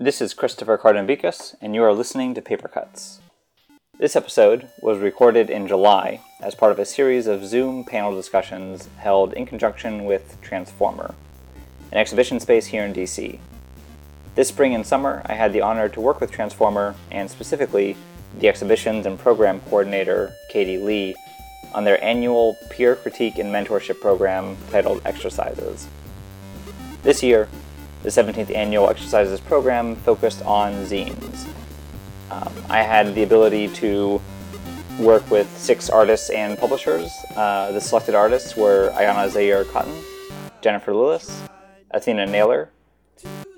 This is Christopher Cardambikas, and you are listening to Paper Cuts. This episode was recorded in July as part of a series of Zoom panel discussions held in conjunction with Transformer, an exhibition space here in DC. This spring and summer, I had the honor to work with Transformer, and specifically the exhibitions and program coordinator, Katie Lee, on their annual peer critique and mentorship program titled Exercises. This year, the 17th annual Exercises program focused on zines. Um, I had the ability to work with six artists and publishers. Uh, the selected artists were Ayana Zaire Cotton, Jennifer Lillis, Athena Naylor,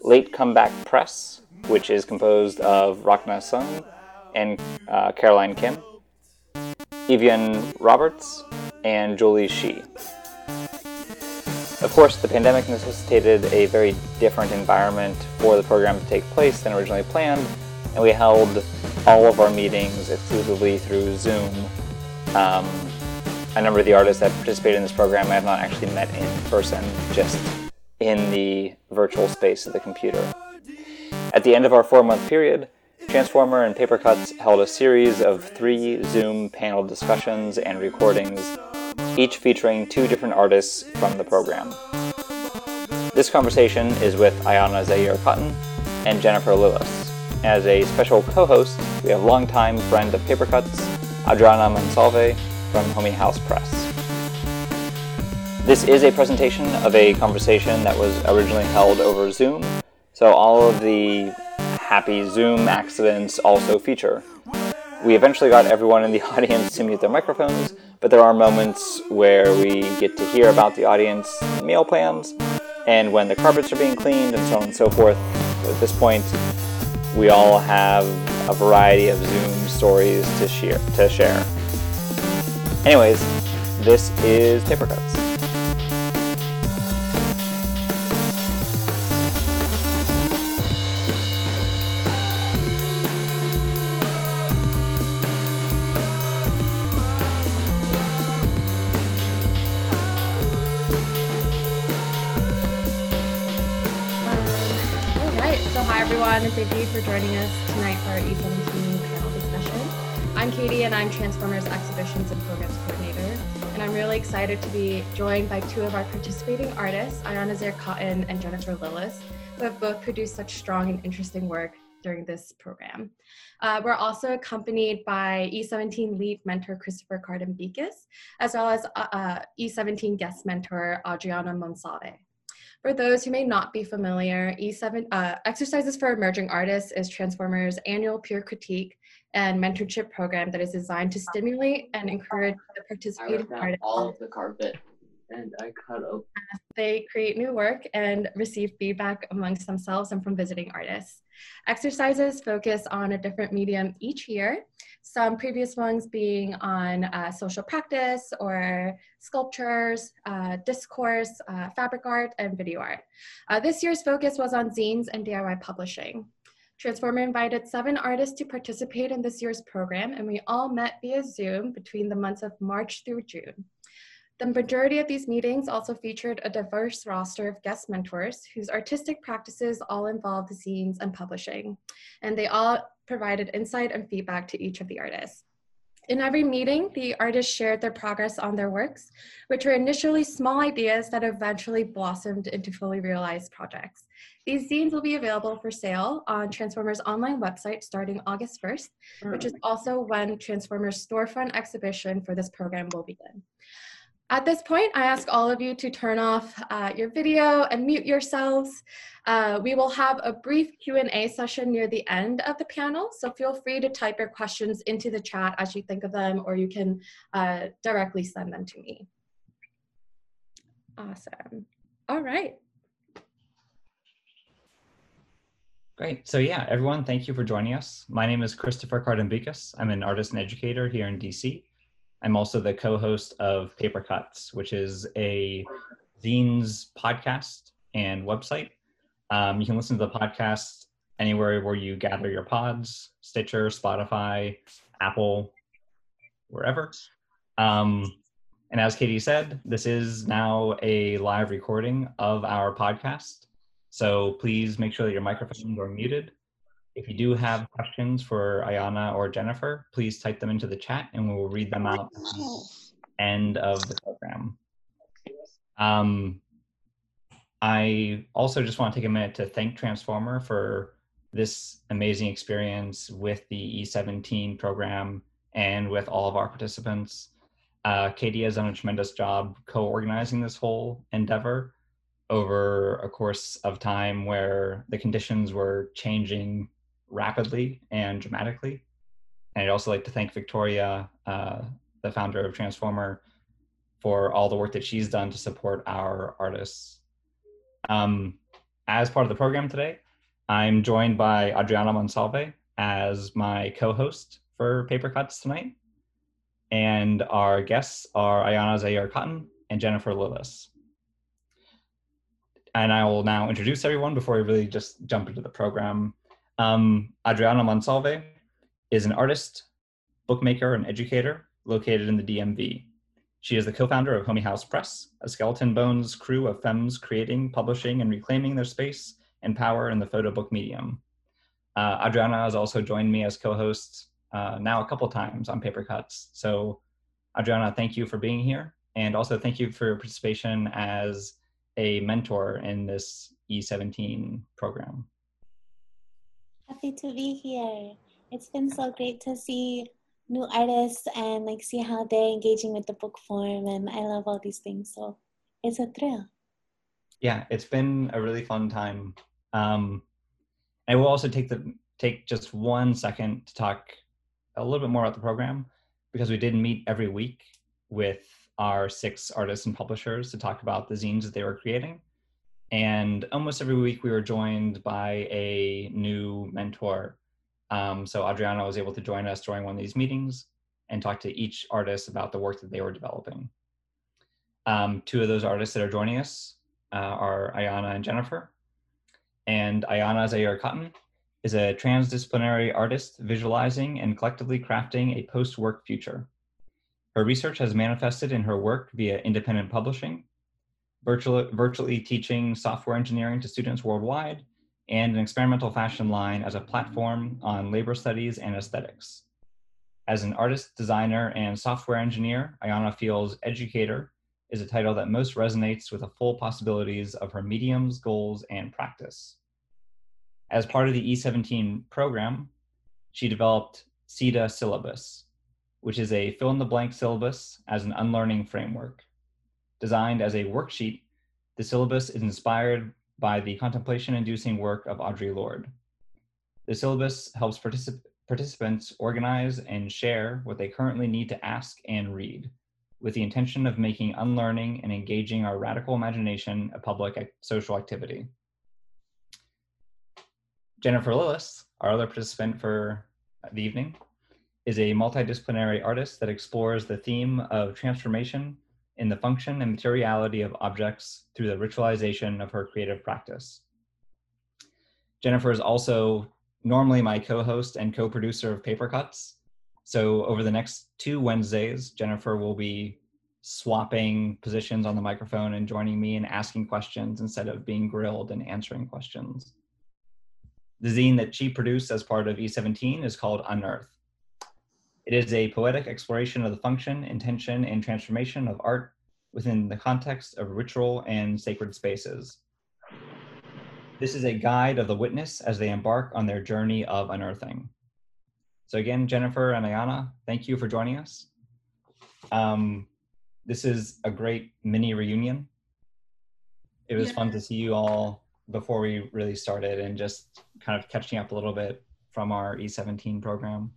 Late Comeback Press, which is composed of Rakna Sung and uh, Caroline Kim, Evian Roberts, and Julie Shi. Of course, the pandemic necessitated a very different environment for the program to take place than originally planned, and we held all of our meetings exclusively through Zoom. Um, a number of the artists that participated in this program I have not actually met in person, just in the virtual space of the computer. At the end of our four month period, Transformer and Papercuts held a series of three Zoom panel discussions and recordings, each featuring two different artists from the program. This conversation is with Ayana Zaire Cotton and Jennifer Lillis. As a special co host, we have longtime friend of Paper Cuts, Adriana Monsalve from Homie House Press. This is a presentation of a conversation that was originally held over Zoom, so all of the happy Zoom accidents also feature. We eventually got everyone in the audience to mute their microphones, but there are moments where we get to hear about the audience meal plans and when the carpets are being cleaned and so on and so forth. At this point, we all have a variety of Zoom stories to share. To share. Anyways, this is Paper Cuts. Joining us tonight for our E17 panel discussion. I'm Katie, and I'm Transformers Exhibitions and Programs Coordinator, and I'm really excited to be joined by two of our participating artists, Ayana Zaire Cotton and Jennifer Lillis, who have both produced such strong and interesting work during this program. Uh, we're also accompanied by E17 lead mentor Christopher Cardambikas, as well as uh, uh, E17 guest mentor Adriana Monsalve. For those who may not be familiar, E7 uh, Exercises for Emerging Artists is Transformers' annual peer critique and mentorship program that is designed to stimulate and encourage the participating artists. All of the carpet and I cut up. They create new work and receive feedback amongst themselves and from visiting artists. Exercises focus on a different medium each year, some previous ones being on uh, social practice or sculptures, uh, discourse, uh, fabric art, and video art. Uh, this year's focus was on zines and DIY publishing. Transformer invited seven artists to participate in this year's program, and we all met via Zoom between the months of March through June. The majority of these meetings also featured a diverse roster of guest mentors whose artistic practices all involved the zines and publishing, and they all provided insight and feedback to each of the artists. In every meeting, the artists shared their progress on their works, which were initially small ideas that eventually blossomed into fully realized projects. These zines will be available for sale on Transformers' online website starting August 1st, which is mm. also when Transformers' storefront exhibition for this program will begin. At this point, I ask all of you to turn off uh, your video and mute yourselves. Uh, we will have a brief Q&A session near the end of the panel, so feel free to type your questions into the chat as you think of them, or you can uh, directly send them to me. Awesome. All right. Great. So yeah, everyone, thank you for joining us. My name is Christopher Cardambikas. I'm an artist and educator here in DC. I'm also the co-host of Paper Cuts, which is a zines podcast and website. Um, you can listen to the podcast anywhere where you gather your pods, Stitcher, Spotify, Apple, wherever. Um, and as Katie said, this is now a live recording of our podcast. So please make sure that your microphones are muted. If you do have questions for Ayana or Jennifer, please type them into the chat and we will read them out at the end of the program. Um, I also just want to take a minute to thank Transformer for this amazing experience with the E17 program and with all of our participants. Uh, Katie has done a tremendous job co-organizing this whole endeavor over a course of time where the conditions were changing rapidly and dramatically. And I'd also like to thank Victoria, uh, the founder of Transformer, for all the work that she's done to support our artists. Um, as part of the program today, I'm joined by Adriana Monsalve as my co-host for Paper Cuts tonight. And our guests are Ayana Zaire Cotton and Jennifer Lillis. And I will now introduce everyone before we really just jump into the program. Um, Adriana Monsalve is an artist, bookmaker, and educator located in the DMV. She is the co-founder of Homie House Press, a skeleton bones crew of femmes creating, publishing, and reclaiming their space and power in the photo book medium. Uh, Adriana has also joined me as co-host uh, now a couple times on Paper Cuts. So Adriana, thank you for being here. And also thank you for your participation as a mentor in this E17 program. Happy to be here. It's been so great to see new artists and like see how they're engaging with the book form and I love all these things. So it's a thrill. Yeah, it's been a really fun time. Um, I will also take the take just one second to talk a little bit more about the program because we did meet every week with our six artists and publishers to talk about the zines that they were creating. And almost every week we were joined by a new mentor um, so Adriana was able to join us during one of these meetings and talk to each artist about the work that they were developing. Um, two of those artists that are joining us uh, are Ayana and Jennifer. And Ayana Zaire Cotton is a transdisciplinary artist visualizing and collectively crafting a post-work future. Her research has manifested in her work via independent publishing, virtually, virtually teaching software engineering to students worldwide, and an experimental fashion line as a platform on labor studies and aesthetics. As an artist, designer, and software engineer, Ayana feels educator is a title that most resonates with the full possibilities of her mediums, goals, and practice. As part of the E17 program, she developed CIDA Syllabus, which is a fill-in-the-blank syllabus as an unlearning framework. Designed as a worksheet, the syllabus is inspired by the contemplation-inducing work of Audre Lorde. The syllabus helps particip participants organize and share what they currently need to ask and read, with the intention of making unlearning and engaging our radical imagination a public social activity. Jennifer Lillis, our other participant for the evening, is a multidisciplinary artist that explores the theme of transformation in the function and materiality of objects through the ritualization of her creative practice. Jennifer is also normally my co-host and co-producer of Paper Cuts. So over the next two Wednesdays, Jennifer will be swapping positions on the microphone and joining me and asking questions instead of being grilled and answering questions. The zine that she produced as part of E17 is called Unearth. It is a poetic exploration of the function, intention, and transformation of art within the context of ritual and sacred spaces. This is a guide of the witness as they embark on their journey of unearthing. So again, Jennifer and Ayana, thank you for joining us. Um, this is a great mini reunion. It was yeah. fun to see you all before we really started and just kind of catching up a little bit from our E17 program.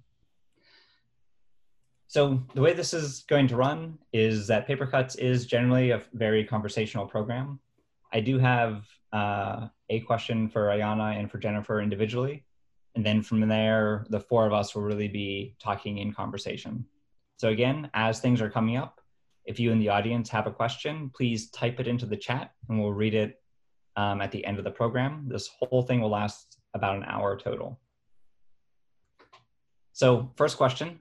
So the way this is going to run is that Paper Cuts is generally a very conversational program. I do have uh, a question for Ayana and for Jennifer individually. And then from there, the four of us will really be talking in conversation. So again, as things are coming up, if you in the audience have a question, please type it into the chat and we'll read it um, at the end of the program. This whole thing will last about an hour total. So first question,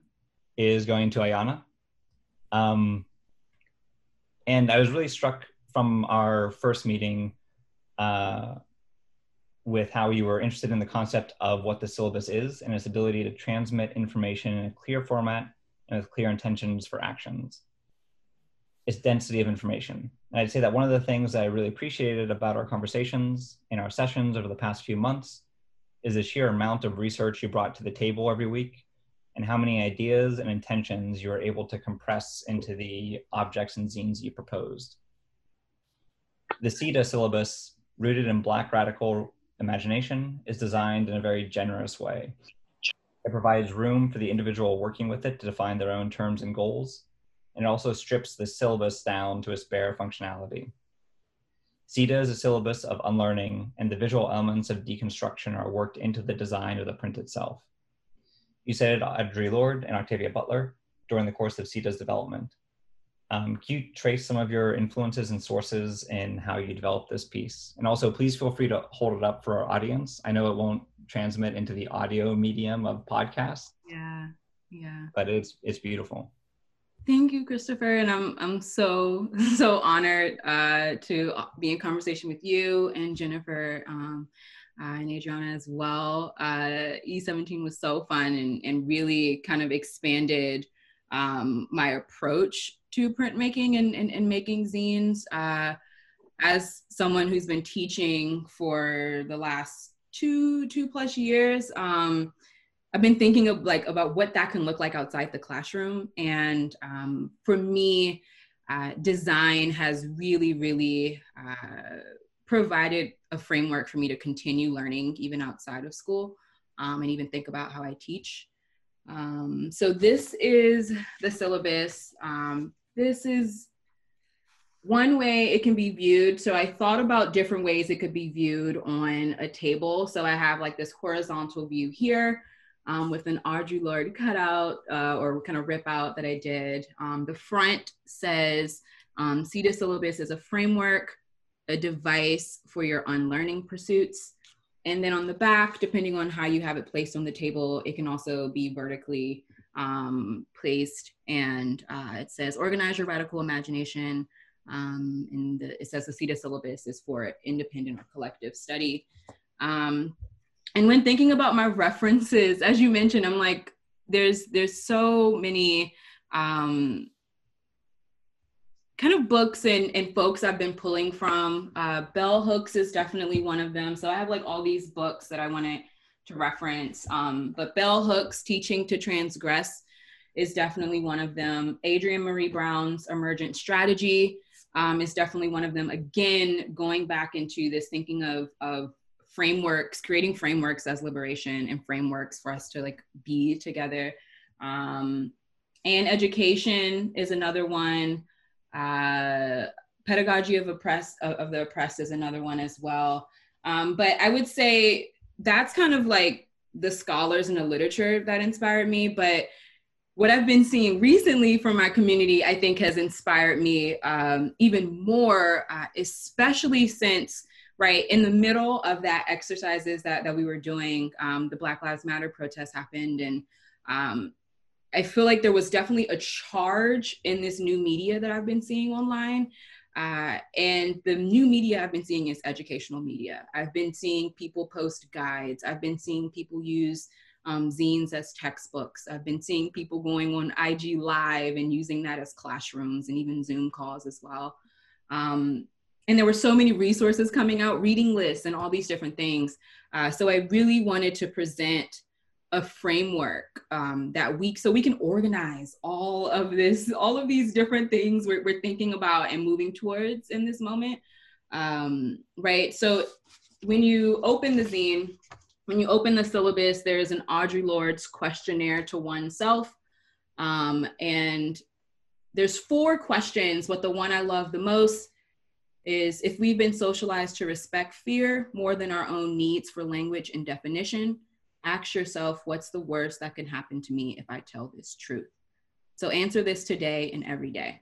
is going to Ayana. Um, and I was really struck from our first meeting uh, with how you were interested in the concept of what the syllabus is and its ability to transmit information in a clear format and with clear intentions for actions. Its density of information. And I'd say that one of the things that I really appreciated about our conversations in our sessions over the past few months is the sheer amount of research you brought to the table every week and how many ideas and intentions you were able to compress into the objects and zines you proposed. The CIDA syllabus, rooted in Black radical imagination, is designed in a very generous way. It provides room for the individual working with it to define their own terms and goals, and it also strips the syllabus down to its bare functionality. CIDA is a syllabus of unlearning, and the visual elements of deconstruction are worked into the design of the print itself. You said Audre Lorde and Octavia Butler during the course of CIDA's development. Um, can you trace some of your influences and sources in how you developed this piece? And also, please feel free to hold it up for our audience. I know it won't transmit into the audio medium of podcast. Yeah, yeah. But it's it's beautiful. Thank you, Christopher, and I'm I'm so so honored uh, to be in conversation with you and Jennifer. Um, uh, and Adriana as well. Uh, E17 was so fun and, and really kind of expanded um, my approach to printmaking and, and, and making zines. Uh, as someone who's been teaching for the last two two plus years, um, I've been thinking of like about what that can look like outside the classroom. And um, for me, uh, design has really, really uh, provided a framework for me to continue learning even outside of school um, and even think about how I teach. Um, so this is the syllabus. Um, this is one way it can be viewed. So I thought about different ways it could be viewed on a table. So I have like this horizontal view here um, with an Audre Lorde cutout uh, or kind of rip out that I did. Um, the front says um, CIDA syllabus is a framework a device for your unlearning pursuits. And then on the back, depending on how you have it placed on the table, it can also be vertically um, placed. And uh, it says, organize your radical imagination. Um, and the, it says the CIDA syllabus is for independent or collective study. Um, and when thinking about my references, as you mentioned, I'm like, there's there's so many um, kind of books and, and folks I've been pulling from. Uh, Bell Hooks is definitely one of them. So I have like all these books that I wanted to reference. Um, but Bell Hooks, Teaching to Transgress, is definitely one of them. Adrienne Maree Brown's Emergent Strategy um, is definitely one of them. Again, going back into this thinking of, of frameworks, creating frameworks as liberation and frameworks for us to like be together. Um, and education is another one. Uh, pedagogy of oppressed of, of, the oppressed is another one as well. Um, but I would say that's kind of like the scholars and the literature that inspired me. But what I've been seeing recently from my community, I think, has inspired me um, even more, uh, especially since right in the middle of that exercises that that we were doing, um, the Black Lives Matter protest happened, and um, I feel like there was definitely a charge in this new media that I've been seeing online. Uh, and the new media I've been seeing is educational media. I've been seeing people post guides. I've been seeing people use um, zines as textbooks. I've been seeing people going on IG Live and using that as classrooms and even Zoom calls as well. Um, and there were so many resources coming out, reading lists and all these different things. Uh, so I really wanted to present a framework um, that week so we can organize all of this all of these different things we're, we're thinking about and moving towards in this moment. Um, right? So when you open the zine when you open the syllabus there's an audre lorde's questionnaire to oneself. Um, and there's four questions but the one i love the most is if we've been socialized to respect fear more than our own needs for language and definition ask yourself what's the worst that can happen to me if I tell this truth? So answer this today and every day.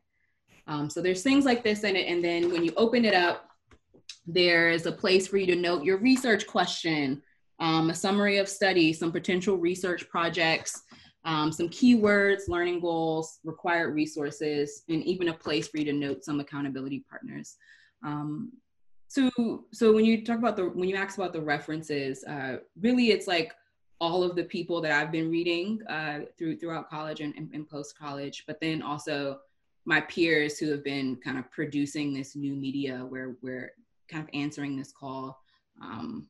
Um, so there's things like this in it. And then when you open it up, there is a place for you to note your research question, um, a summary of study, some potential research projects, um, some keywords, learning goals, required resources, and even a place for you to note some accountability partners. Um, So, so when you talk about the when you ask about the references, uh, really it's like all of the people that I've been reading uh, through throughout college and, and, and post college, but then also my peers who have been kind of producing this new media where we're kind of answering this call um,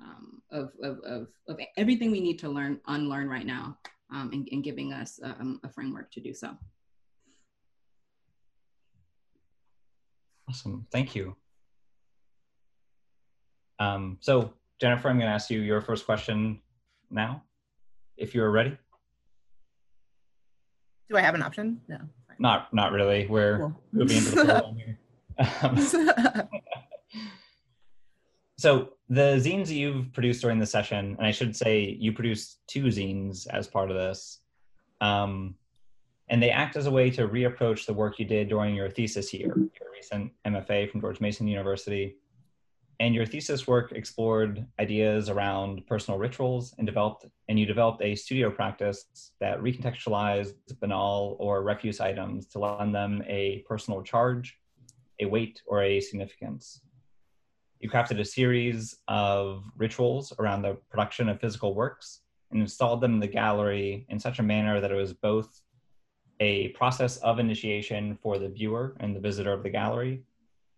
um, of, of, of, of, everything we need to learn, unlearn right now, um, and, and, giving us um, a framework to do so. Awesome, thank you. Um, so Jennifer, I'm gonna ask you your first question now, if you're ready. Do I have an option? No. Not, not really. We're cool. moving into the program here. Um, so the zines that you've produced during the session, and I should say you produced two zines as part of this, um, and they act as a way to reapproach the work you did during your thesis year, your recent MFA from George Mason University, and your thesis work explored ideas around personal rituals and developed and you developed a studio practice that recontextualized banal or refuse items to lend them a personal charge a weight or a significance. You crafted a series of rituals around the production of physical works and installed them in the gallery in such a manner that it was both a process of initiation for the viewer and the visitor of the gallery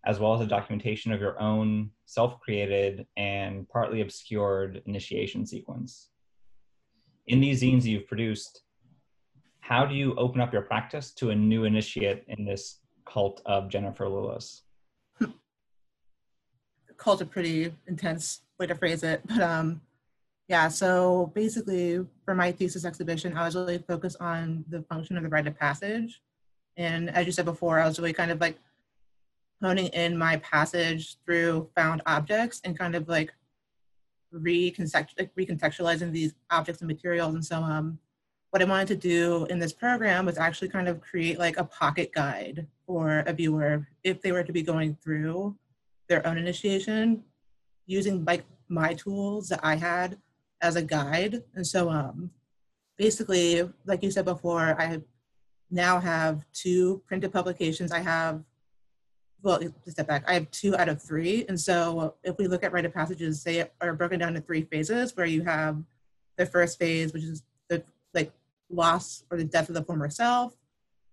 as well as a documentation of your own self-created and partly obscured initiation sequence. In these zines you've produced, how do you open up your practice to a new initiate in this cult of Jennifer Lillis? Cult a pretty intense way to phrase it, but um, yeah. So basically, for my thesis exhibition, I was really focused on the function of the rite of passage, and as you said before, I was really kind of like honing in my passage through found objects and kind of like recontextualizing these objects and materials. And so um, what I wanted to do in this program was actually kind of create like a pocket guide for a viewer if they were to be going through their own initiation using like my tools that I had as a guide. And so um, basically, like you said before, I now have two printed publications. I have well, step back, I have two out of three. And so if we look at rite of passages, they are broken down into three phases where you have the first phase, which is the like loss or the death of the former self.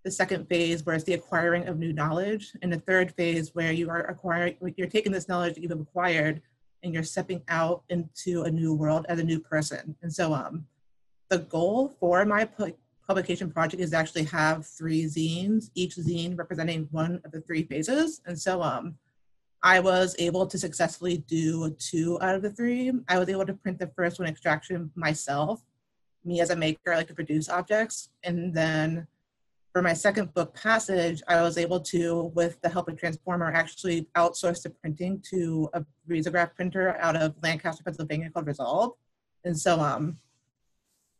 The second phase where it's the acquiring of new knowledge. And the third phase where you are acquiring, you're taking this knowledge that you've acquired and you're stepping out into a new world as a new person. And so um, the goal for my publication project is actually have three zines, each zine representing one of the three phases. And so um, I was able to successfully do two out of the three. I was able to print the first one, Extraction, myself. Me as a maker, I like to produce objects. And then for my second book, Passage, I was able to, with the help of Transformer, actually outsource the printing to a risograph printer out of Lancaster, Pennsylvania called Resolve. And so um,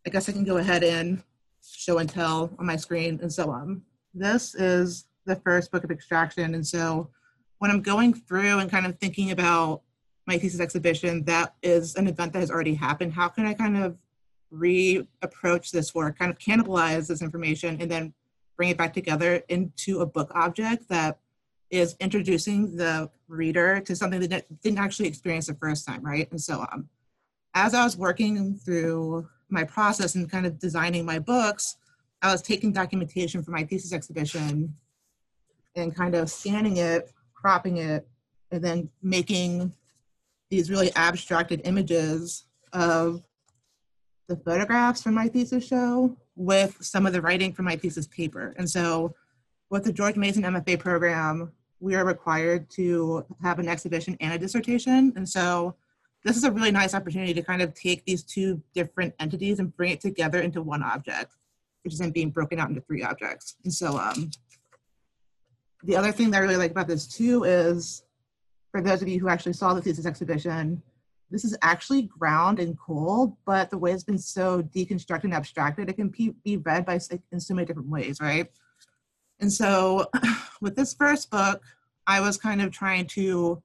I guess I can go ahead and show and tell on my screen and so on. This is the first book of extraction. And so when I'm going through and kind of thinking about my thesis exhibition, that is an event that has already happened. How can I kind of re-approach this work, kind of cannibalize this information and then bring it back together into a book object that is introducing the reader to something that didn't actually experience the first time, right? And so um, as I was working through my process and kind of designing my books, I was taking documentation for my thesis exhibition and kind of scanning it, cropping it, and then making these really abstracted images of the photographs from my thesis show with some of the writing from my thesis paper. And so with the George Mason MFA program, we are required to have an exhibition and a dissertation. And so this is a really nice opportunity to kind of take these two different entities and bring it together into one object, which isn't being broken out into three objects. And so um, the other thing that I really like about this too is, for those of you who actually saw the thesis exhibition, this is actually ground and cold, but the way it's been so deconstructed and abstracted, it can be, be read by in so many different ways, right? And so with this first book, I was kind of trying to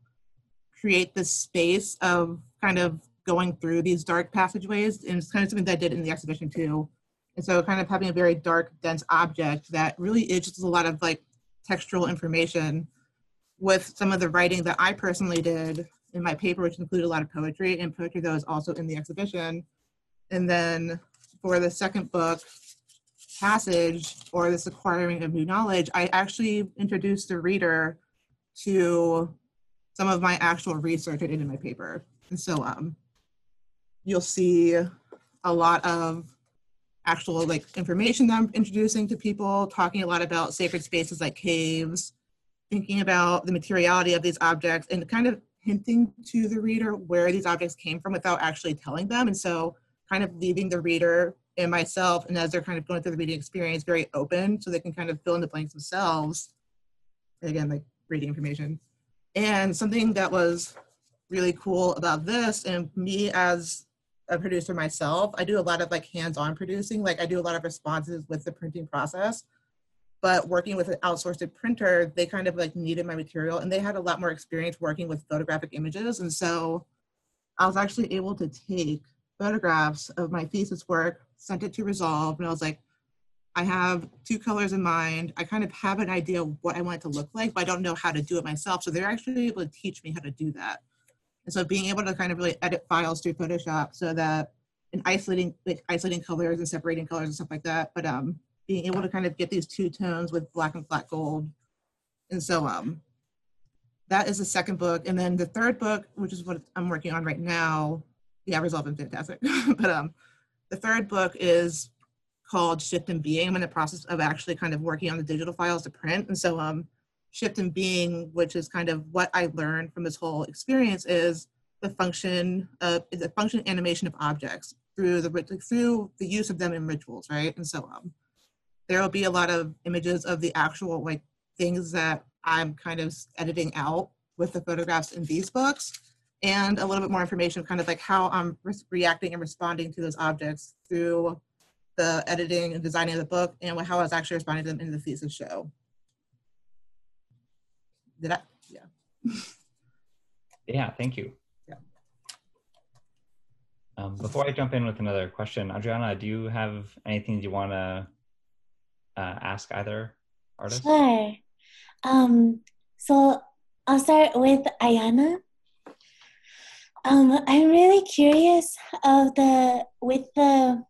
create this space of kind of going through these dark passageways. And it's kind of something that I did in the exhibition too. And so kind of having a very dark, dense object that really is just a lot of like textual information with some of the writing that I personally did in my paper, which included a lot of poetry, and poetry that was also in the exhibition. And then for the second book, Passage, or this acquiring of new knowledge, I actually introduced the reader to some of my actual research I did in my paper. And so um, you'll see a lot of actual like information that I'm introducing to people, talking a lot about sacred spaces like caves, thinking about the materiality of these objects and kind of hinting to the reader where these objects came from without actually telling them. And so kind of leaving the reader and myself, and as they're kind of going through the reading experience, very open so they can kind of fill in the blanks themselves. And again, like reading information. And something that was really cool about this, and me as a producer myself, I do a lot of like hands-on producing. Like I do a lot of responses with the printing process but working with an outsourced printer, they kind of like needed my material and they had a lot more experience working with photographic images. And so I was actually able to take photographs of my thesis work, sent it to Resolve, and I was like, I have two colors in mind. I kind of have an idea of what I want it to look like, but I don't know how to do it myself. So they're actually able to teach me how to do that. And so being able to kind of really edit files through Photoshop so that and isolating like isolating colors and separating colors and stuff like that. But um being able to kind of get these two tones with black and flat gold. And so um, that is the second book. And then the third book, which is what I'm working on right now, yeah, Resolve and Fantastic. but um, the third book is called Shift in Being. I'm in the process of actually kind of working on the digital files to print. And so um, Shift in Being, which is kind of what I learned from this whole experience, is the function of the function animation of objects through the through the use of them in rituals, right? And so um, there will be a lot of images of the actual like things that I'm kind of editing out with the photographs in these books and a little bit more information kind of like how I'm re reacting and responding to those objects through the editing and designing of the book and how I was actually responding to them in the thesis show. Did I? Yeah. yeah, thank you. Yeah. Um, before I jump in with another question, Adriana, do you have anything you want to uh, ask either artist? Sure. Um, so I'll start with Ayana. Um, I'm really curious of the with the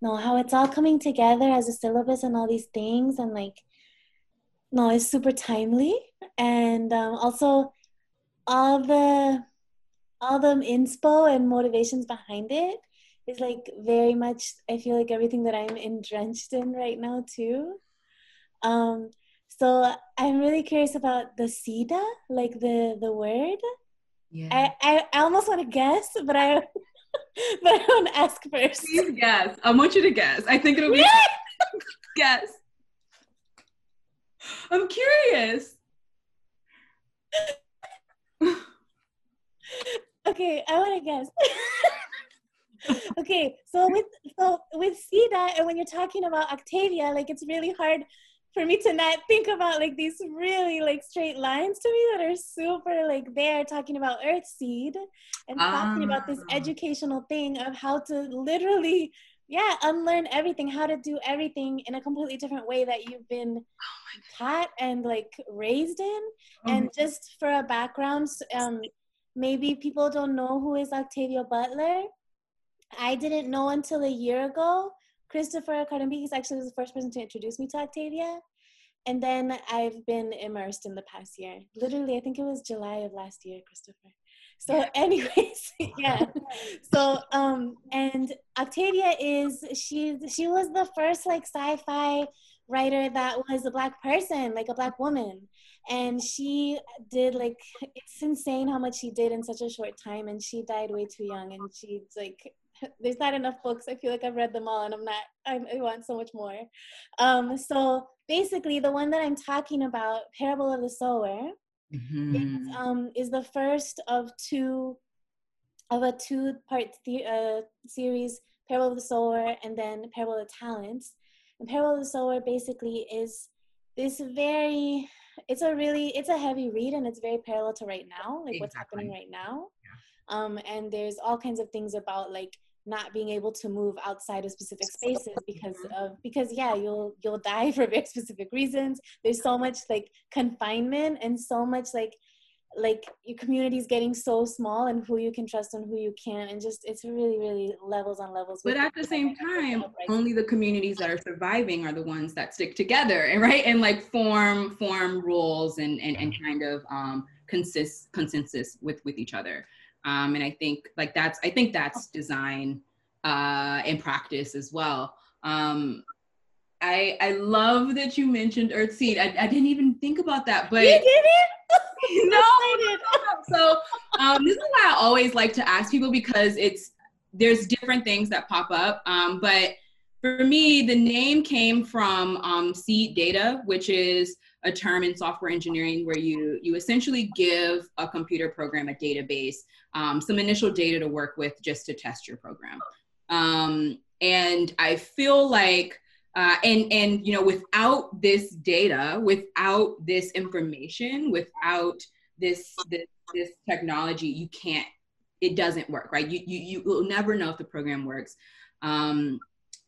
no how it's all coming together as a syllabus and all these things and like no it's super timely. And um, also all the all the inspo and motivations behind it is like very much i feel like everything that i'm entrenched in right now too. Um so i'm really curious about the sida like the the word. Yeah. I i, I almost want to guess but i but i want to ask first. Please guess. I want you to guess. I think it'll be guess i'm curious okay i want to guess okay, so with so with Sida, and when you're talking about Octavia, like it's really hard for me to not think about like these really like straight lines to me that are super like there talking about Earthseed and talking about this ah. educational thing of how to literally yeah unlearn everything how to do everything in a completely different way that you've been oh taught and like raised in oh and just for a background um maybe people don't know who is octavia butler I didn't know until a year ago. Christopher Karambikis actually was the first person to introduce me to Octavia. And then I've been immersed in the past year. Literally, I think it was July of last year, Christopher. So, anyways, yeah. So, um, and Octavia is she she was the first like sci-fi writer that was a black person, like a black woman. And she did like it's insane how much she did in such a short time and she died way too young and she's like there's not enough books. I feel like I've read them all and I'm not, I, I want so much more. Um, so basically, the one that I'm talking about, Parable of the Sower, mm-hmm. is, um, is the first of two of a two part the- uh, series Parable of the Sower and then Parable of the Talents. And Parable of the Sower basically is this very, it's a really, it's a heavy read and it's very parallel to right now, like exactly. what's happening right now. Yeah. Um, and there's all kinds of things about like not being able to move outside of specific spaces because of because yeah you'll you'll die for very specific reasons. There's so much like confinement and so much like like your community is getting so small and who you can trust and who you can't and just it's really really levels on levels but at the same time only the communities that are surviving are the ones that stick together and right and like form form rules and and, and kind of um consist consensus with with each other um and i think like that's i think that's design uh and practice as well um I, I love that you mentioned Earthseed. I, I didn't even think about that, but you did it. no, so um, this is why I always like to ask people because it's there's different things that pop up. Um, but for me, the name came from um, seed data, which is a term in software engineering where you you essentially give a computer program a database, um, some initial data to work with just to test your program. Um, and I feel like uh, and and you know without this data without this information without this this this technology you can't it doesn't work right you you you will never know if the program works um,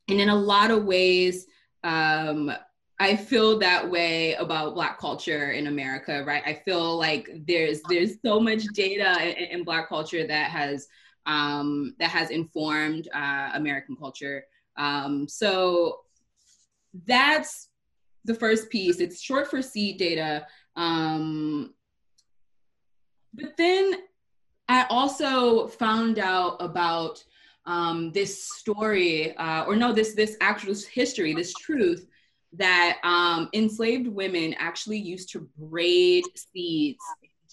and in a lot of ways um, i feel that way about black culture in america right i feel like there's there's so much data in, in black culture that has um, that has informed uh, american culture um, so that's the first piece. It's short for seed data. Um, but then I also found out about um, this story, uh, or no, this this actual history, this truth that um, enslaved women actually used to braid seeds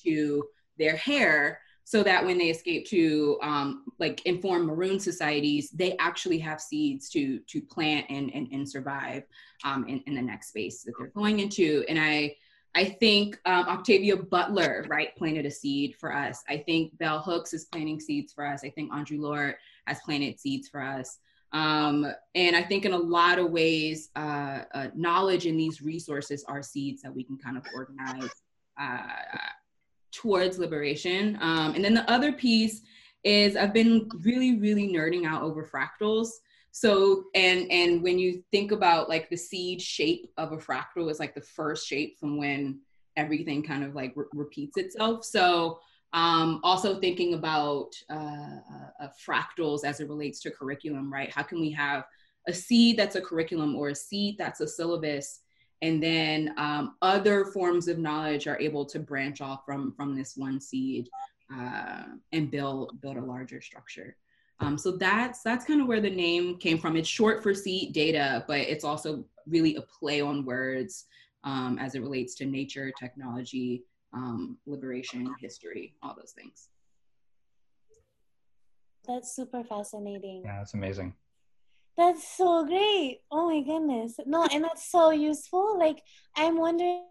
into their hair so that when they escape to um, like inform maroon societies, they actually have seeds to to plant and and, and survive um, in, in the next space that they're going into. And I I think um, Octavia Butler right planted a seed for us. I think Bell Hooks is planting seeds for us. I think Audre Lorde has planted seeds for us. Um, and I think in a lot of ways, uh, uh, knowledge in these resources are seeds that we can kind of organize uh, towards liberation. Um, and then the other piece is I've been really, really nerding out over fractals. So, and and when you think about like the seed shape of a fractal is like the first shape from when everything kind of like re- repeats itself. So, um, also thinking about uh, uh, uh, fractals as it relates to curriculum, right? How can we have a seed that's a curriculum or a seed that's a syllabus and then um, other forms of knowledge are able to branch off from from this one seed uh, and build build a larger structure. Um, so that's that's kind of where the name came from. It's short for seed data, but it's also really a play on words um, as it relates to nature, technology, um, liberation, history, all those things. That's super fascinating. Yeah, that's amazing. That's so great. Oh my goodness. No, and that's so useful. Like I'm wondering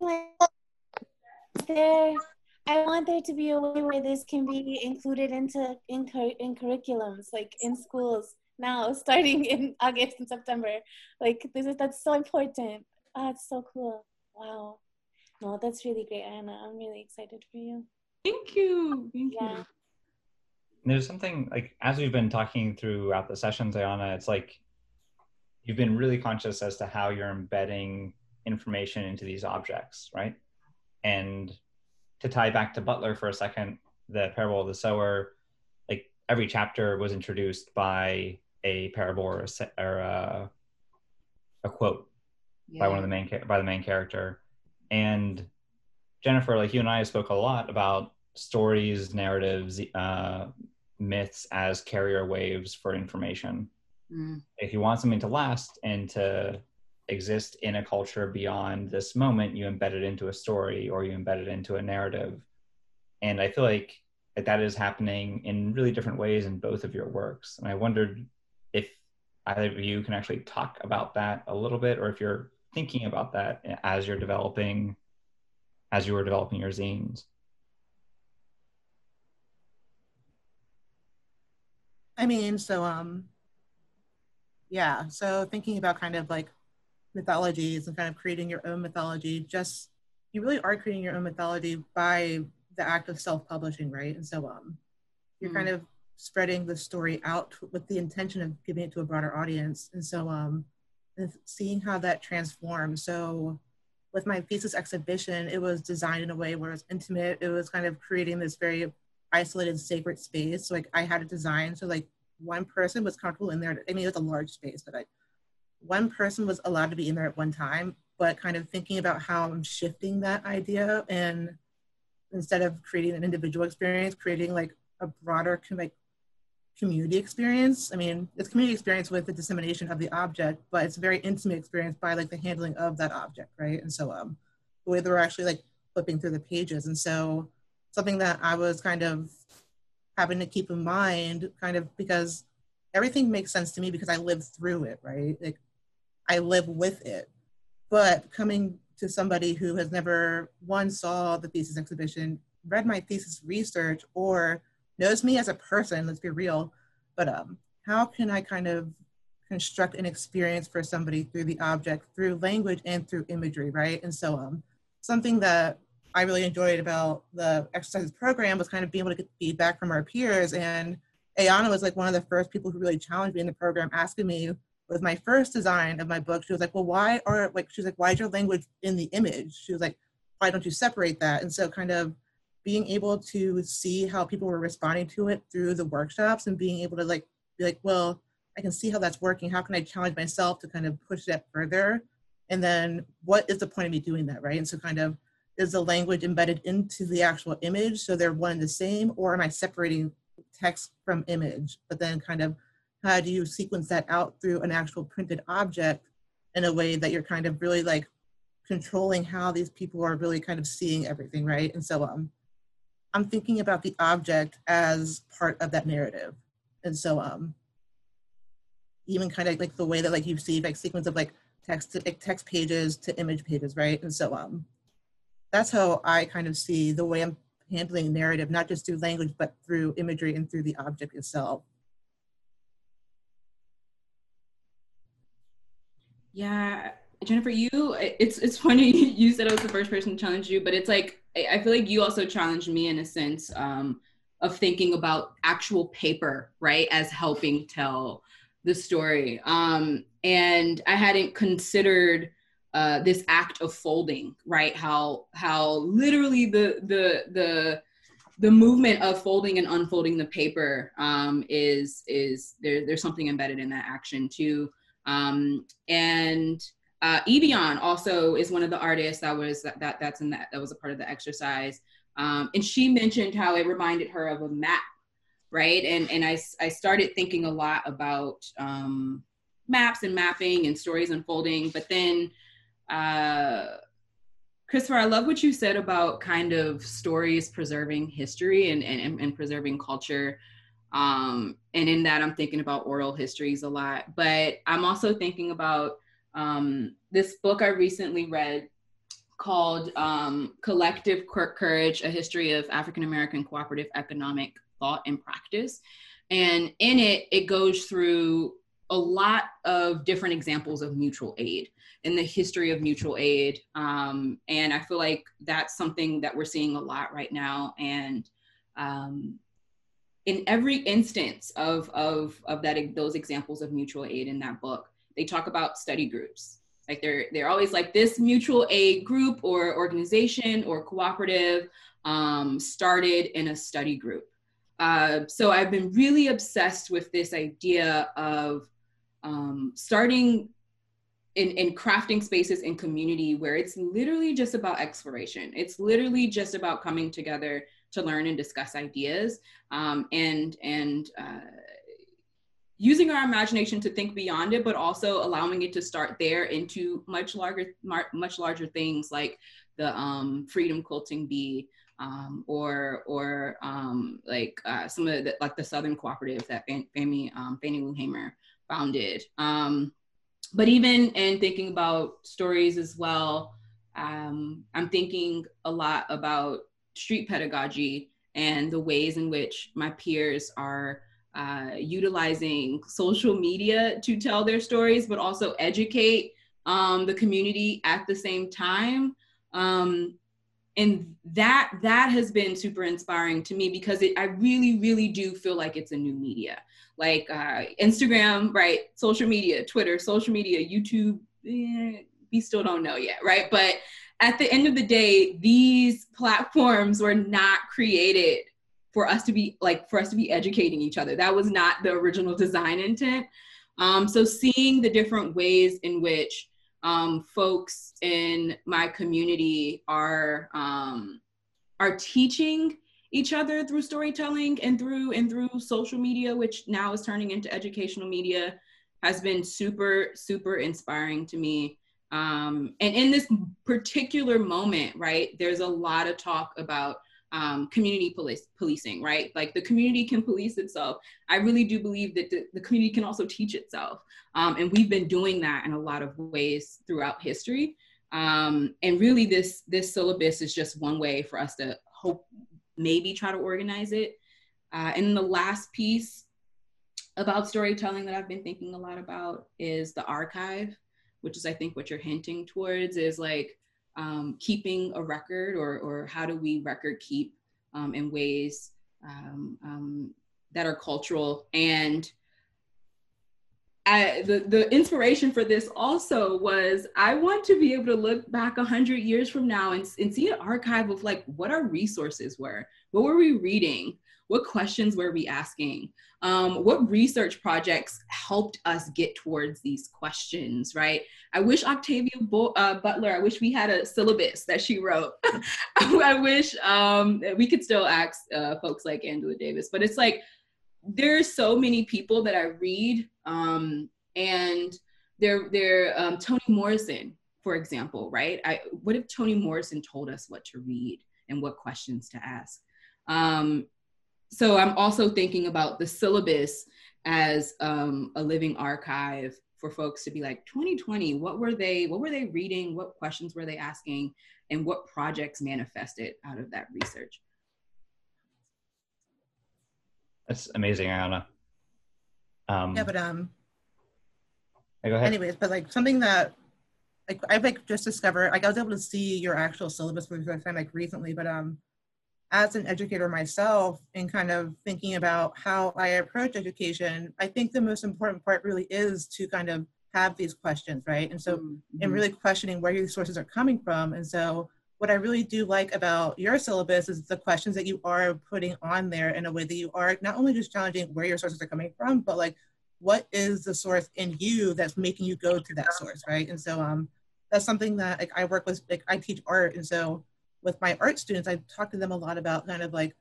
like there I want there to be a way where this can be included into in, in curriculums, like in schools now, starting in August and September. Like this is that's so important. Oh, that's so cool. Wow. No, that's really great, Anna. I'm really excited for you. Thank you. Thank yeah. you there's something like as we've been talking throughout the sessions, Ayana, it's like you've been really conscious as to how you're embedding information into these objects, right? And to tie back to Butler for a second, the parable of the sower, like every chapter was introduced by a parable or a, or a, a quote yeah. by one of the main by the main character. And Jennifer, like you and I spoke a lot about stories, narratives, uh, myths as carrier waves for information. Mm. If you want something to last and to exist in a culture beyond this moment, you embed it into a story or you embed it into a narrative. And I feel like that is happening in really different ways in both of your works. And I wondered if either of you can actually talk about that a little bit, or if you're thinking about that as you're developing, as you were developing your zines. I mean, so um, yeah. So thinking about kind of like mythologies and kind of creating your own mythology, just you really are creating your own mythology by the act of self-publishing, right? And so um, you're mm-hmm. kind of spreading the story out with the intention of giving it to a broader audience. And so um, and seeing how that transforms. So with my thesis exhibition, it was designed in a way where it was intimate. It was kind of creating this very isolated, sacred space. So like I had a design so like one person was comfortable in there. I mean, it was a large space, but like one person was allowed to be in there at one time. But kind of thinking about how I'm shifting that idea and instead of creating an individual experience, creating like a broader like community experience. I mean, it's community experience with the dissemination of the object, but it's a very intimate experience by like the handling of that object, right? And so um, the way that we're actually like flipping through the pages. And so something that I was kind of having to keep in mind, kind of because everything makes sense to me because I live through it, right? Like I live with it. But coming to somebody who has never one saw the thesis exhibition, read my thesis research, or knows me as a person, let's be real, but um, how can I kind of construct an experience for somebody through the object, through language and through imagery, right? And so um, something that I really enjoyed about the exercises program was kind of being able to get feedback from our peers. And Ayana was like one of the first people who really challenged me in the program, asking me with my first design of my book, she was like, well, why are like, she was like, why is your language in the image? She was like, why don't you separate that? And so kind of being able to see how people were responding to it through the workshops and being able to like be like, well, I can see how that's working. How can I challenge myself to kind of push that further? And then what is the point of me doing that, right? And so kind of is the language embedded into the actual image so they're one and the same, or am I separating text from image? But then kind of how do you sequence that out through an actual printed object in a way that you're kind of really like controlling how these people are really kind of seeing everything, right? And so um I'm thinking about the object as part of that narrative. And so um even kind of like the way that like you see like sequence of like text to like text pages to image pages, right? And so um that's how I kind of see the way I'm handling narrative, not just through language, but through imagery and through the object itself. Yeah, Jennifer, you it's it's funny you said I was the first person to challenge you, but it's like I feel like you also challenged me in a sense um, of thinking about actual paper, right, as helping tell the story. Um, and I hadn't considered uh, this act of folding, right? How how literally the the the the movement of folding and unfolding the paper um, is is there, there's something embedded in that action too. Um, and uh, Evian also is one of the artists that was that, that that's in that that was a part of the exercise. Um, and she mentioned how it reminded her of a map, right? And and I I started thinking a lot about um, maps and mapping and stories unfolding, but then. Uh, Christopher, I love what you said about kind of stories preserving history and, and, and preserving culture. Um, and in that, I'm thinking about oral histories a lot. But I'm also thinking about um, this book I recently read called um, Collective Courage A History of African American Cooperative Economic Thought and Practice. And in it, it goes through a lot of different examples of mutual aid in the history of mutual aid. Um, and I feel like that's something that we're seeing a lot right now. And um, in every instance of, of, of that, those examples of mutual aid in that book, they talk about study groups. Like they're they're always like this mutual aid group or organization or cooperative um, started in a study group. Uh, so I've been really obsessed with this idea of um, starting in, in crafting spaces in community where it's literally just about exploration. It's literally just about coming together to learn and discuss ideas um, and and uh, using our imagination to think beyond it, but also allowing it to start there into much larger, much larger things like the um, freedom quilting bee, um, or or um, like uh, some of the like the Southern cooperative that Fannie um, Fannie Lou Hamer founded. Um, but even in thinking about stories as well, um, I'm thinking a lot about street pedagogy and the ways in which my peers are uh, utilizing social media to tell their stories, but also educate um, the community at the same time. Um, and that that has been super inspiring to me because it, I really really do feel like it's a new media. Like uh, Instagram right? Social media Twitter social media YouTube eh, we still don't know yet right? But at the end of the day these platforms were not created for us to be like for us to be educating each other that was not the original design intent um, so seeing the different ways in which um, folks in my community are um, are teaching each other through storytelling and through and through social media, which now is turning into educational media, has been super super inspiring to me. Um, and in this particular moment, right, there's a lot of talk about um, community police, policing, right? Like the community can police itself. I really do believe that the, the community can also teach itself. Um, and we've been doing that in a lot of ways throughout history. Um, and really this, this syllabus is just one way for us to hope, maybe try to organize it. Uh, and the last piece about storytelling that I've been thinking a lot about is the archive, which is I think what you're hinting towards is like, um, keeping a record or, or how do we record keep um, in ways um, um, that are cultural and I, the, the inspiration for this also was I want to be able to look back a hundred years from now and, and see an archive of like what our resources were. What were we reading? What questions were we asking? Um, what research projects helped us get towards these questions, right? I wish Octavia Bo- uh, Butler, I wish we had a syllabus that she wrote. I wish um, we could still ask uh, folks like Angela Davis, but it's like there's so many people that I read, um, and they're, they're um, Toni Morrison, for example, right? I, what if Toni Morrison told us what to read and what questions to ask? Um, so I'm also thinking about the syllabus as um, a living archive for folks to be like 2020 what were they what were they reading what questions were they asking and what projects manifested out of that research that's amazing Ayana. Um, yeah but um go ahead. anyways but like something that like i've like just discovered like i was able to see your actual syllabus for the first time like recently but um as an educator myself and kind of thinking about how I approach education, I think the most important part really is to kind of have these questions, right? And so, mm-hmm. and really questioning where your sources are coming from. And so, what I really do like about your syllabus is the questions that you are putting on there in a way that you are not only just challenging where your sources are coming from, but like what is the source in you that's making you go to that source, right? And so, um, that's something that like I work with, like I teach art, and so with my art students, I talk to them a lot about kind of like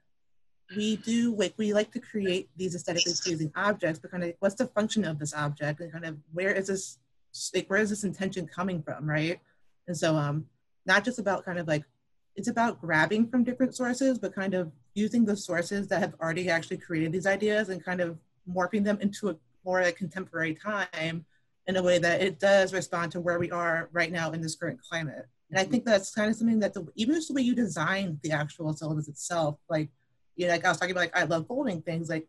we do like we like to create these aesthetically pleasing objects, but kind of what's the function of this object and kind of where is this like where is this intention coming from, right? And so um not just about kind of like it's about grabbing from different sources, but kind of using the sources that have already actually created these ideas and kind of morphing them into a more contemporary time in a way that it does respond to where we are right now in this current climate. And I think that's kind of something that the, even just the way you design the actual syllabus itself, like, you know, like I was talking about, like I love folding things, like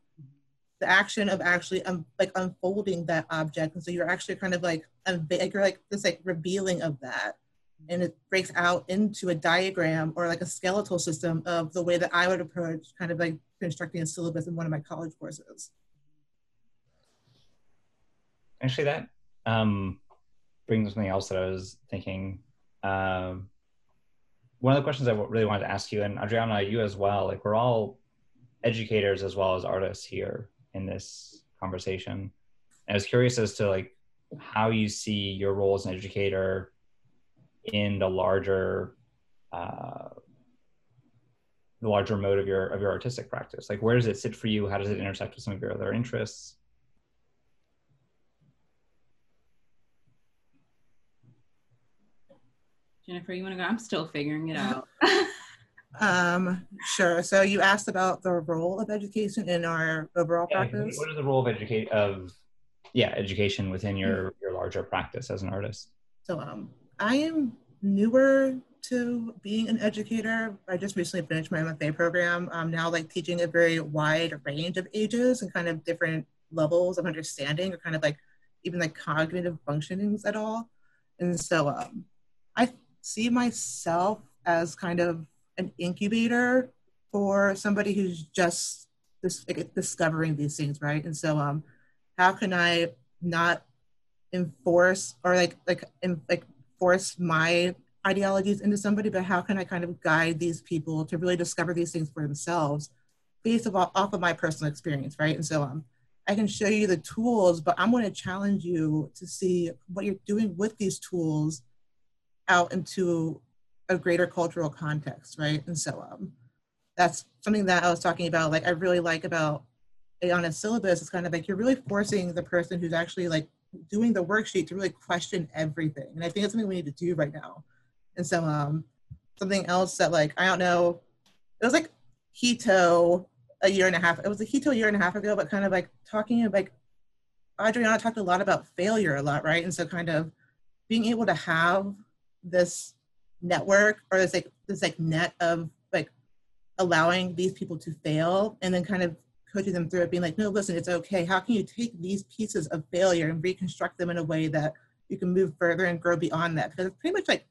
the action of actually um, like unfolding that object, and so you're actually kind of like like you're like this like revealing of that, and it breaks out into a diagram or like a skeletal system of the way that I would approach kind of like constructing a syllabus in one of my college courses. Actually, that um, brings something else that I was thinking um, one of the questions I really wanted to ask you, and Adriana, you as well, like we're all educators as well as artists here in this conversation. And I was curious as to like how you see your role as an educator in the larger uh, the larger mode of your of your artistic practice. Like where does it sit for you? How does it intersect with some of your other interests? Jennifer, you want to go? I'm still figuring it out. um, sure. So you asked about the role of education in our overall yeah, practice. What is the role of educate of yeah education within your your larger practice as an artist? So um, I am newer to being an educator. I just recently finished my MFA program. I'm now like teaching a very wide range of ages and kind of different levels of understanding or kind of like even like cognitive functionings at all. And so um, I see myself as kind of an incubator for somebody who's just discovering these things, right? And so, um, how can I not enforce or like like in, like force my ideologies into somebody, but how can I kind of guide these people to really discover these things for themselves based off of my personal experience, right? And so um, I can show you the tools, but I'm going to challenge you to see what you're doing with these tools out into a greater cultural context, right? And so um, that's something that I was talking about. Like I really like about Ayana syllabus. It's kind of like you're really forcing the person who's actually like doing the worksheet to really question everything, and I think that's something we need to do right now. And so um, something else that like I don't know, it was like Hito a year and a half. It was a Hito a year and a half ago, but kind of like talking about like Adriana talked a lot about failure a lot, right? And so kind of being able to have this network or this like this like net of like allowing these people to fail and then kind of coaching them through it being like no listen it's okay. How can you take these pieces of failure and reconstruct them in a way that you can move further and grow beyond that? Because it's pretty much like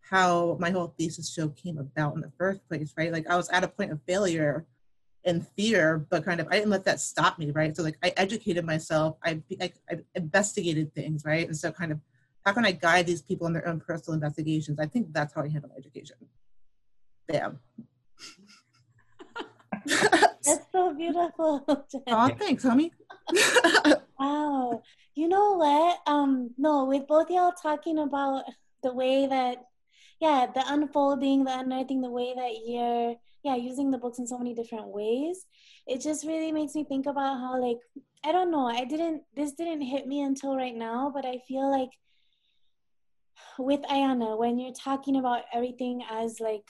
how my whole thesis show came about in the first place right? Like i was at a point of failure and fear but kind of i didn't let that stop me right? So like i educated myself. I, I, I investigated things right? And so kind of how can I guide these people in their own personal investigations? I think that's how I handle education. Bam. that's so beautiful. oh, thanks, homie. wow. You know what? Um, no, with both y'all talking about the way that, yeah, the unfolding, the unearthing, the way that you're, yeah, using the books in so many different ways. It just really makes me think about how, like, I don't know, I didn't, this didn't hit me until right now, but I feel like with Ayana, when you're talking about everything as like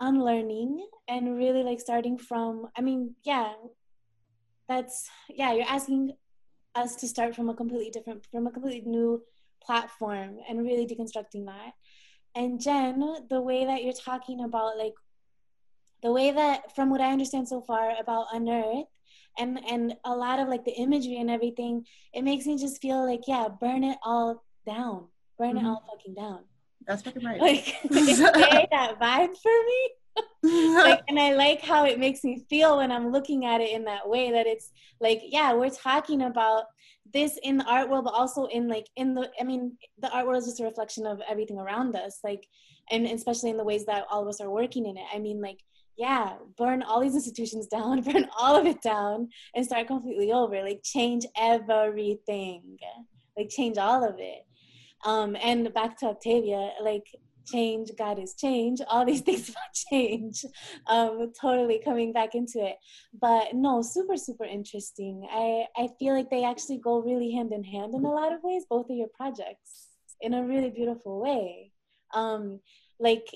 unlearning and really like starting from, I mean, yeah, that's, yeah, you're asking us to start from a completely different, from a completely new platform and really deconstructing that. And Jen, the way that you're talking about like, the way that, from what I understand so far about Unearth, and and a lot of like the imagery and everything, it makes me just feel like yeah, burn it all down burn mm-hmm. it all fucking down. That's fucking right. Like, like that vibe for me. like, and I like how it makes me feel when I'm looking at it in that way. That it's like, yeah, we're talking about this in the art world, but also in like in the. I mean, the art world is just a reflection of everything around us. Like, and especially in the ways that all of us are working in it. I mean, like, yeah, burn all these institutions down, burn all of it down, and start completely over. Like, change everything. Like, change all of it um, and back to Octavia, like change, God is change, all these things about change, um, totally coming back into it. But no, super, super interesting. I, I feel like they actually go really hand in hand in a lot of ways, both of your projects in a really beautiful way. Um, like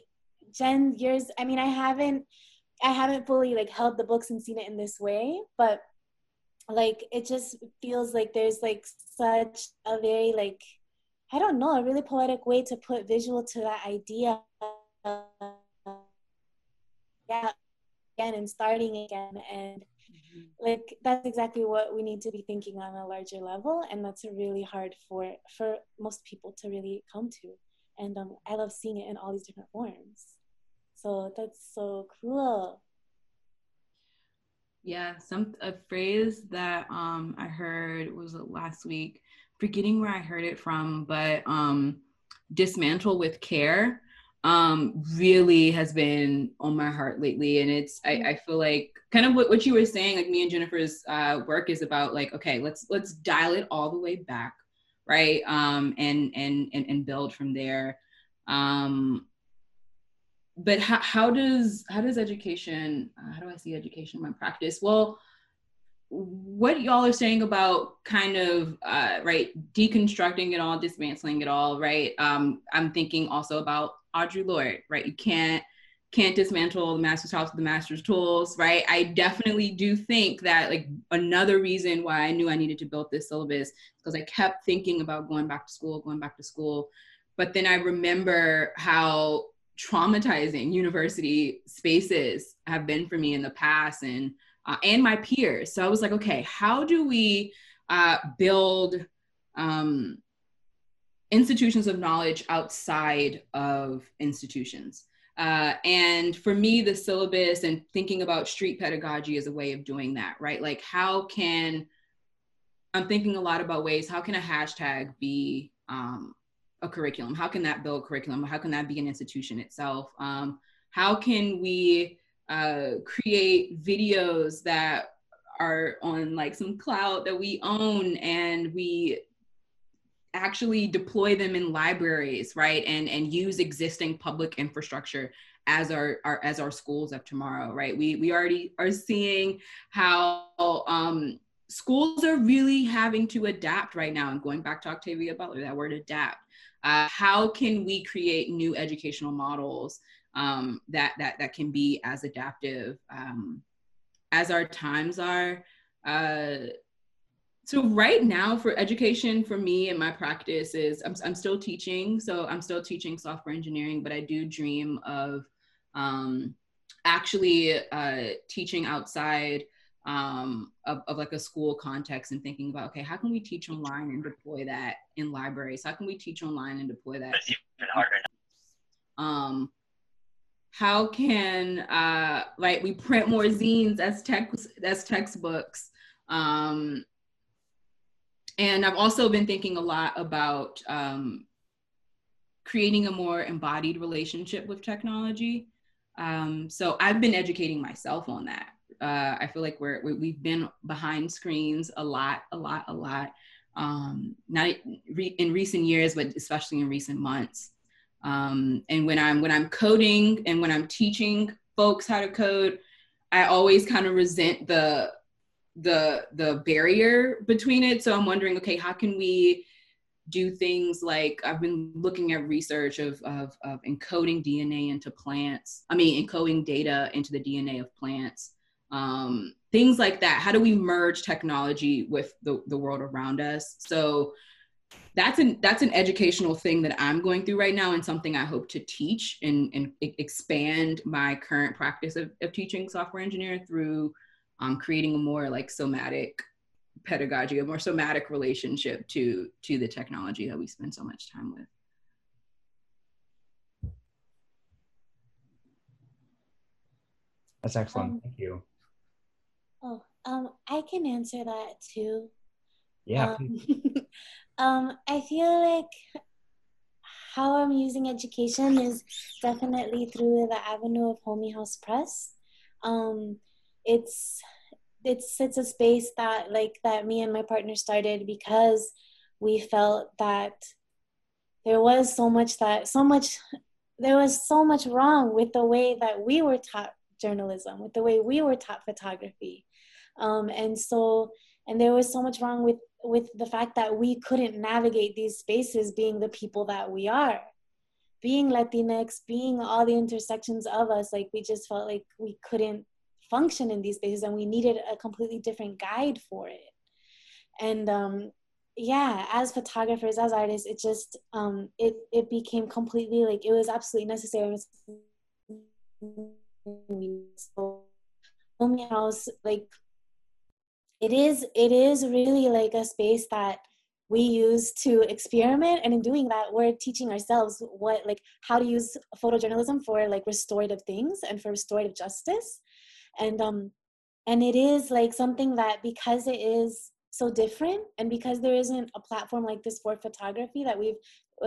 Jen, yours, I mean, I haven't, I haven't fully like held the books and seen it in this way, but like it just feels like there's like such a very like I don't know, a really poetic way to put visual to that idea. Yeah, again and starting again. And mm-hmm. like that's exactly what we need to be thinking on a larger level. And that's really hard for for most people to really come to. And um, I love seeing it in all these different forms. So that's so cool. Yeah, some a phrase that um I heard was last week forgetting where I heard it from, but um, dismantle with care um, really has been on my heart lately. And it's, I, I feel like kind of what, what you were saying, like me and Jennifer's uh, work is about like, okay, let's, let's dial it all the way back. Right. Um, and, and, and, and build from there. Um, but how, how does, how does education, uh, how do I see education in my practice? Well, what y'all are saying about kind of uh, right deconstructing it all dismantling it all right? Um, i'm thinking also about audre lorde right? You can't can't dismantle the master's house with the master's tools right? I definitely do think that like another reason why i knew i needed to build this syllabus because i kept thinking about going back to school going back to school. But then i remember how traumatizing university spaces have been for me in the past and uh, and my peers. So I was like, okay, how do we uh, build um, institutions of knowledge outside of institutions? Uh, and for me, the syllabus and thinking about street pedagogy is a way of doing that, right? Like, how can I'm thinking a lot about ways how can a hashtag be um, a curriculum? How can that build curriculum? How can that be an institution itself? Um, how can we uh, create videos that are on like some cloud that we own and we actually deploy them in libraries right and and use existing public infrastructure as our, our as our schools of tomorrow right? We we already are seeing how um schools are really having to adapt right now and going back to octavia butler that word adapt. Uh, how can we create new educational models um, that that that can be as adaptive um, as our times are. Uh, so right now for education for me and my practice is I'm, I'm still teaching. So i'm still teaching software engineering but i do dream of um, actually uh, teaching outside um, of, of like a school context and thinking about okay how can we teach online and deploy that in libraries? How can we teach online and deploy that? Even harder um, how can uh, like we print more zines as text as textbooks um, and I've also been thinking a lot about um, creating a more embodied relationship with technology. Um, so I've been educating myself on that. Uh, I feel like we're we, have been behind screens a lot, a lot, a lot. Um, not re- in recent years, but especially in recent months. Um, and when I'm when I'm coding and when I'm teaching folks how to code, I always kind of resent the the the barrier between it. So i'm wondering okay how can we do things like i've been looking at research of, of, of encoding dna into plants i mean encoding data into the dna of plants um, things like that. How do we merge technology with the, the world around us? So that's an that's an educational thing that i'm going through right now and something i hope to teach and, and expand my current practice of, of teaching software engineer through um, creating a more like somatic pedagogy, a more somatic relationship to to the technology that we spend so much time with. That's excellent. Um, Thank you. Oh, um, I can answer that too. Yeah. Um, um, I feel like how I'm using education is definitely through the avenue of Homie House Press. Um, it's it's it's a space that like that me and my partner started because we felt that there was so much that so much there was so much wrong with the way that we were taught journalism with the way we were taught photography um, and so and there was so much wrong with with the fact that we couldn't navigate these spaces being the people that we are. Being latinx being all the intersections of us like we just felt like we couldn't function in these spaces and we needed a completely different guide for it. And um yeah as photographers as artists it just um it it became completely like it was absolutely necessary. So House like it is it is really like a space that we use to experiment. And in doing that we're teaching ourselves what like how to use photojournalism for like restorative things and for restorative justice. And um and it is like something that because it is so different and because there isn't a platform like this for photography that we've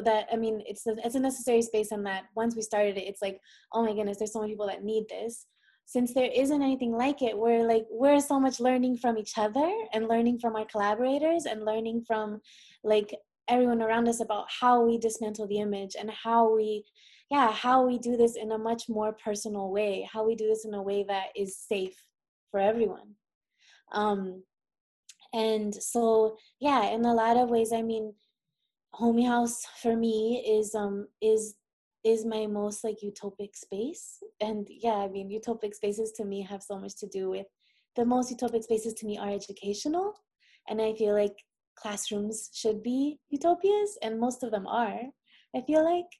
that i mean it's a, it's a necessary space and that once we started it it's like oh my goodness there's so many people that need this since there isn't anything like it we're like we're so much learning from each other and learning from our collaborators and learning from like everyone around us about how we dismantle the image and how we yeah how we do this in a much more personal way how we do this in a way that is safe for everyone. Um and so yeah in a lot of ways i mean homie house for me is um is is my most like utopic space. And yeah i mean utopic spaces to me have so much to do with the most utopic spaces to me are educational. And i feel like classrooms should be utopias and most of them are i feel like.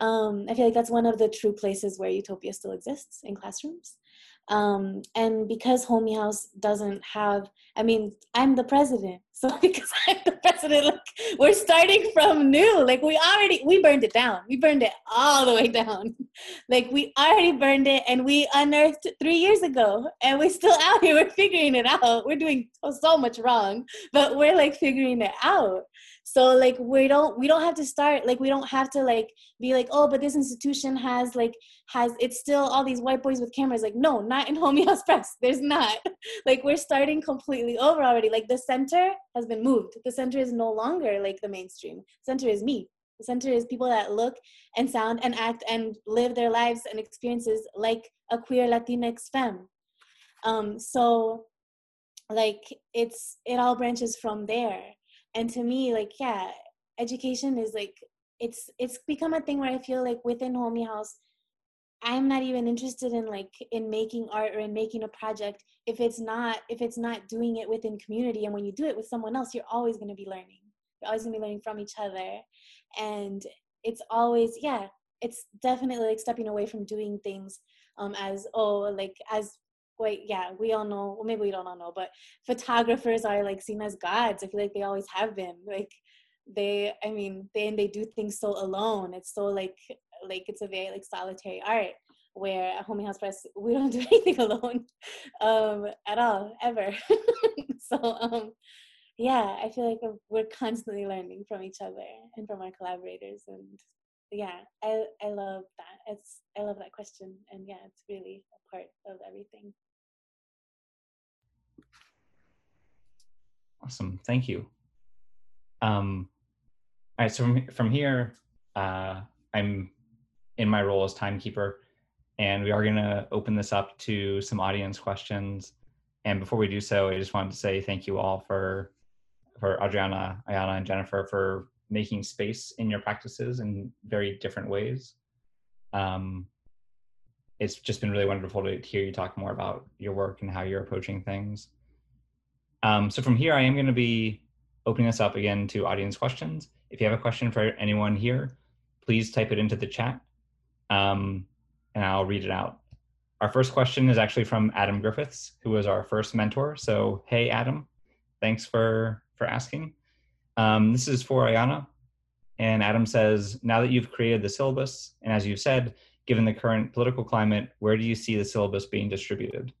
Um, I feel like that's one of the true places where utopia still exists in classrooms. Um, and because Homie House doesn't have, I mean, I'm the president. So because I'm the president, like, we're starting from new. Like we already, we burned it down. We burned it all the way down. Like we already burned it and we unearthed three years ago and we're still out here. We're figuring it out. We're doing so much wrong, but we're like figuring it out so like we don't we don't have to start like we don't have to like be like oh but this institution has like has it's still all these white boys with cameras. Like no not in homie house press there's not. Like we're starting completely over already. Like the center has been moved. The center is no longer like the mainstream. Center is me. The center is people that look and sound and act and live their lives and experiences like a queer latinx femme. Um so like it's it all branches from there and to me like yeah education is like it's it's become a thing where i feel like within homie house i'm not even interested in like in making art or in making a project if it's not if it's not doing it within community. And when you do it with someone else you're always going to be learning. You're always going to be learning from each other. And it's always yeah it's definitely like stepping away from doing things um as oh like as wait, yeah, we all know, well, maybe we don't all know, but photographers are like seen as gods. I feel like they always have been. Like they, I mean, and they do things so alone. It's so like, like it's a very like solitary art. Where at Homie House Press, we don't do anything alone, um, at all, ever. so, um, yeah, I feel like we're constantly learning from each other and from our collaborators, and yeah, I I love that. It's I love that question, and yeah, it's really a part of everything. Awesome, thank you. Um, all right, so from, from here, uh, I'm in my role as timekeeper, and we are going to open this up to some audience questions. And before we do so, I just wanted to say thank you all for for Adriana, Ayana, and Jennifer for making space in your practices in very different ways. Um, it's just been really wonderful to hear you talk more about your work and how you're approaching things. Um, so from here, I am going to be opening this up again to audience questions. If you have a question for anyone here, please type it into the chat um, and I'll read it out. Our first question is actually from Adam Griffiths, who was our first mentor. So, hey, Adam, thanks for, for asking. Um, this is for Ayana. And Adam says, now that you've created the syllabus, and as you've said, given the current political climate, where do you see the syllabus being distributed?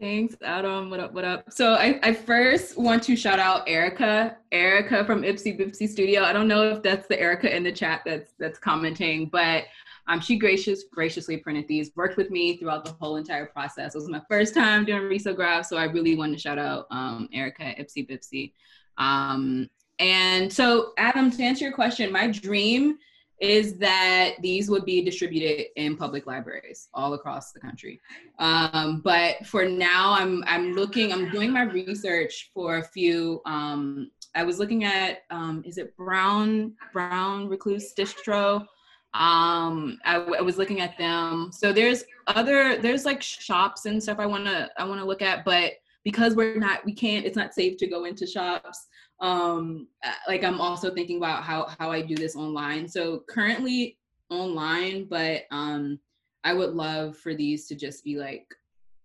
Thanks, Adam. What up? What up? So I, I first want to shout out Erica, Erica from Ipsy Bipsy Studio. I don't know if that's the Erica in the chat that's that's commenting, but um, she gracious graciously printed these, worked with me throughout the whole entire process. It was my first time doing risograph, so I really want to shout out um, Erica Ipsy Bipsy. Um, and so, Adam, to answer your question, my dream is that these would be distributed in public libraries all across the country. Um, but for now, I'm I'm looking, I'm doing my research for a few. Um, I was looking at um, is it Brown Brown Recluse Distro? Um, I, I was looking at them. So there's other there's like shops and stuff I wanna I wanna look at, but because we're not we can't it's not safe to go into shops um uh, like i'm also thinking about how how i do this online. So currently online but um i would love for these to just be like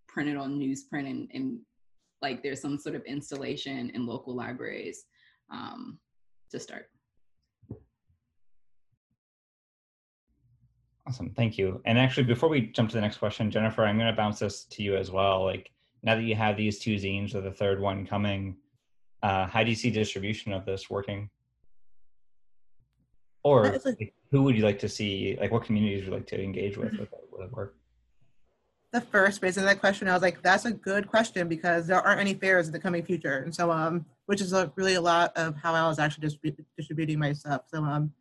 printed on newsprint and, and like there's some sort of installation in local libraries um to start. Awesome. Thank you. And actually before we jump to the next question jennifer i'm going to bounce this to you as well. Like now that you have these two zines or the third one coming uh, how do you see distribution of this working? Or like, who would you like to see, like what communities would you like to engage with with, with work? The first raising that question, I was like, that's a good question because there aren't any fairs in the coming future. And so, um, which is a, really a lot of how I was actually distrib- distributing my stuff. So, um,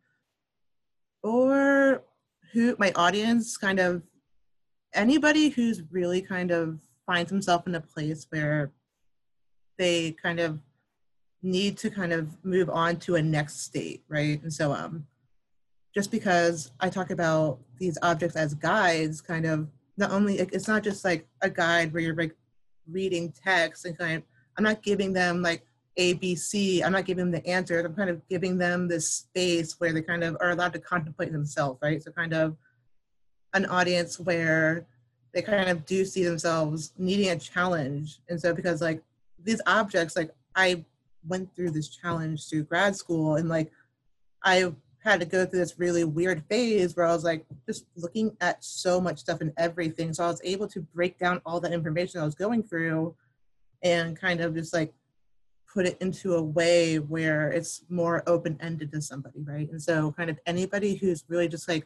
or who, my audience kind of, anybody who's really kind of finds himself in a place where they kind of need to kind of move on to a next state, right? And so um, just because I talk about these objects as guides, kind of not only it's not just like a guide where you're like reading text and kind of I'm not giving them like A, B, C. I'm not giving them the answers. I'm kind of giving them this space where they kind of are allowed to contemplate themselves, right? So kind of an audience where they kind of do see themselves needing a challenge. And so because like these objects, like I went through this challenge through grad school and like I had to go through this really weird phase where I was like just looking at so much stuff and everything. So I was able to break down all that information I was going through and kind of just like put it into a way where it's more open ended to somebody, right? And so, kind of anybody who's really just like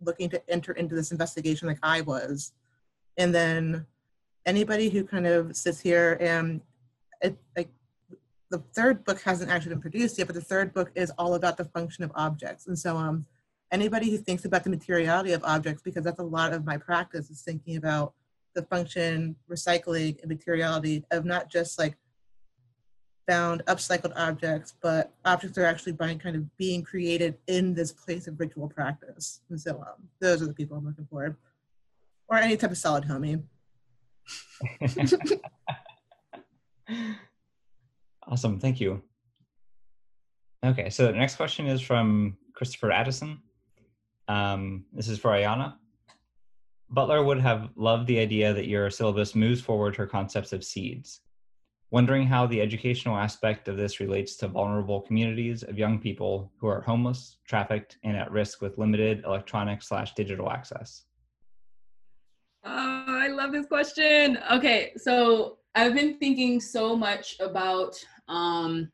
looking to enter into this investigation, like I was, and then anybody who kind of sits here and it, like the third book hasn't actually been produced yet, but the third book is all about the function of objects. And so, um, anybody who thinks about the materiality of objects, because that's a lot of my practice, is thinking about the function, recycling, and materiality of not just like found upcycled objects, but objects are actually by kind of being created in this place of ritual practice. And so um, those are the people I'm looking for. Or any type of solid homie. awesome, thank you. Okay, so the next question is from Christopher Addison. Um, this is for Ayana. Butler would have loved the idea that your syllabus moves forward her concepts of seeds wondering how the educational aspect of this relates to vulnerable communities of young people who are homeless, trafficked, and at risk with limited electronic slash digital access. Oh, I love this question. Okay, so I've been thinking so much about um,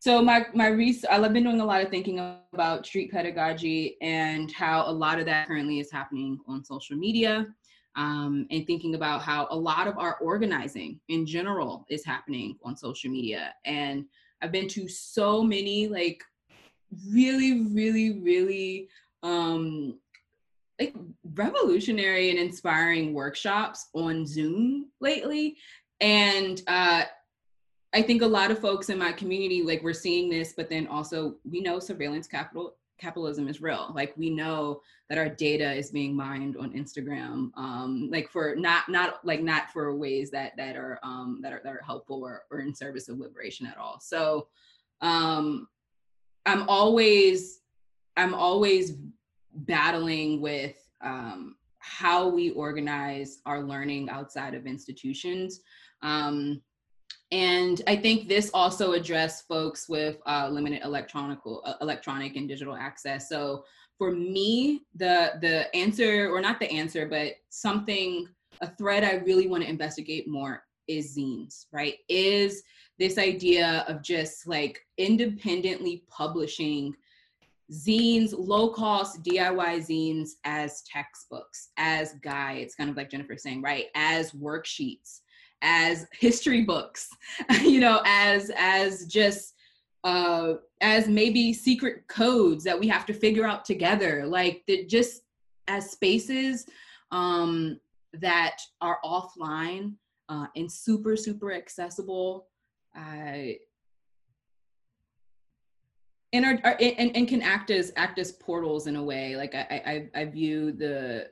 so my my research i've been doing a lot of thinking about street pedagogy and how a lot of that currently is happening on social media um, and thinking about how a lot of our organizing in general is happening on social media. And I've been to so many like really, really, really um, like revolutionary and inspiring workshops on Zoom lately. And uh, I think a lot of folks in my community, like we're seeing this, but then also we know surveillance capital capitalism is real. Like we know that our data is being mined on Instagram, um, like for not not like not for ways that that are um, that are that are helpful or, or in service of liberation at all. So um, I'm always I'm always battling with um, how we organize our learning outside of institutions. Um, and I think this also addressed folks with uh, limited electronic, uh, electronic and digital access. So for me, the the answer, or not the answer, but something, a thread I really want to investigate more is zines, right? Is this idea of just like independently publishing zines, low cost DIY zines as textbooks, as guides, kind of like Jennifer saying, right? As worksheets as history books you know as as just uh as maybe secret codes that we have to figure out together like that just as spaces um that are offline uh, and super super accessible uh, and are, are and, and can act as act as portals in a way. Like I, I i view the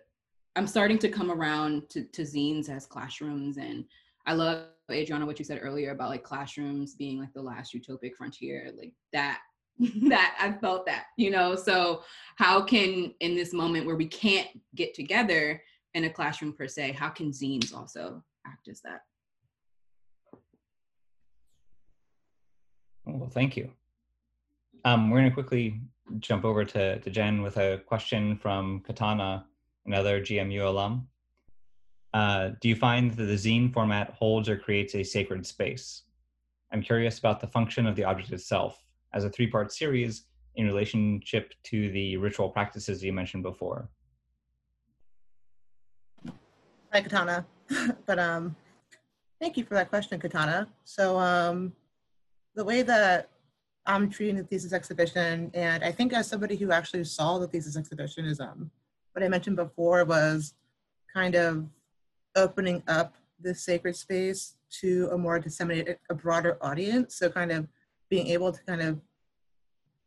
i'm starting to come around to, to zines as classrooms and I love Adriana what you said earlier about like classrooms being like the last utopic frontier, like that that I felt that, you know. So how can in this moment where we can't get together in a classroom per se, how can zines also act as that? Well, thank you. Um, we're going to quickly jump over to, to Jen with a question from Katana, another GMU alum. Uh, do you find that the zine format holds or creates a sacred space? I'm curious about the function of the object itself as a three part series in relationship to the ritual practices you mentioned before. Hi, Katana. but um, thank you for that question, Katana. So um, the way that I'm treating the thesis exhibition, and I think as somebody who actually saw the thesis exhibition is um, what I mentioned before was kind of opening up this sacred space to a more disseminated, a broader audience. So kind of being able to kind of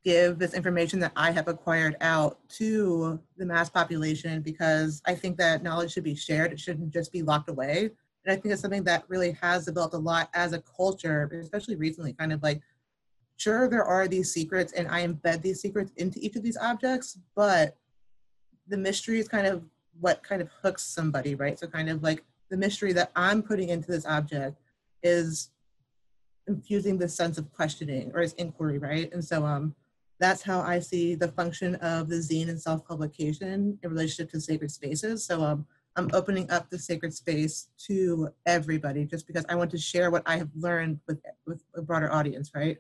give this information that I have acquired out to the mass population because I think that knowledge should be shared. It shouldn't just be locked away. And I think it's something that really has developed a lot as a culture, especially recently, kind of like, sure, there are these secrets and I embed these secrets into each of these objects, but the mystery is kind of what kind of hooks somebody, right? So kind of like the mystery that I'm putting into this object is infusing this sense of questioning or as inquiry, right? And so um, that's how I see the function of the zine and self-publication in relationship to sacred spaces. So um, I'm opening up the sacred space to everybody just because I want to share what I have learned with, with a broader audience, right?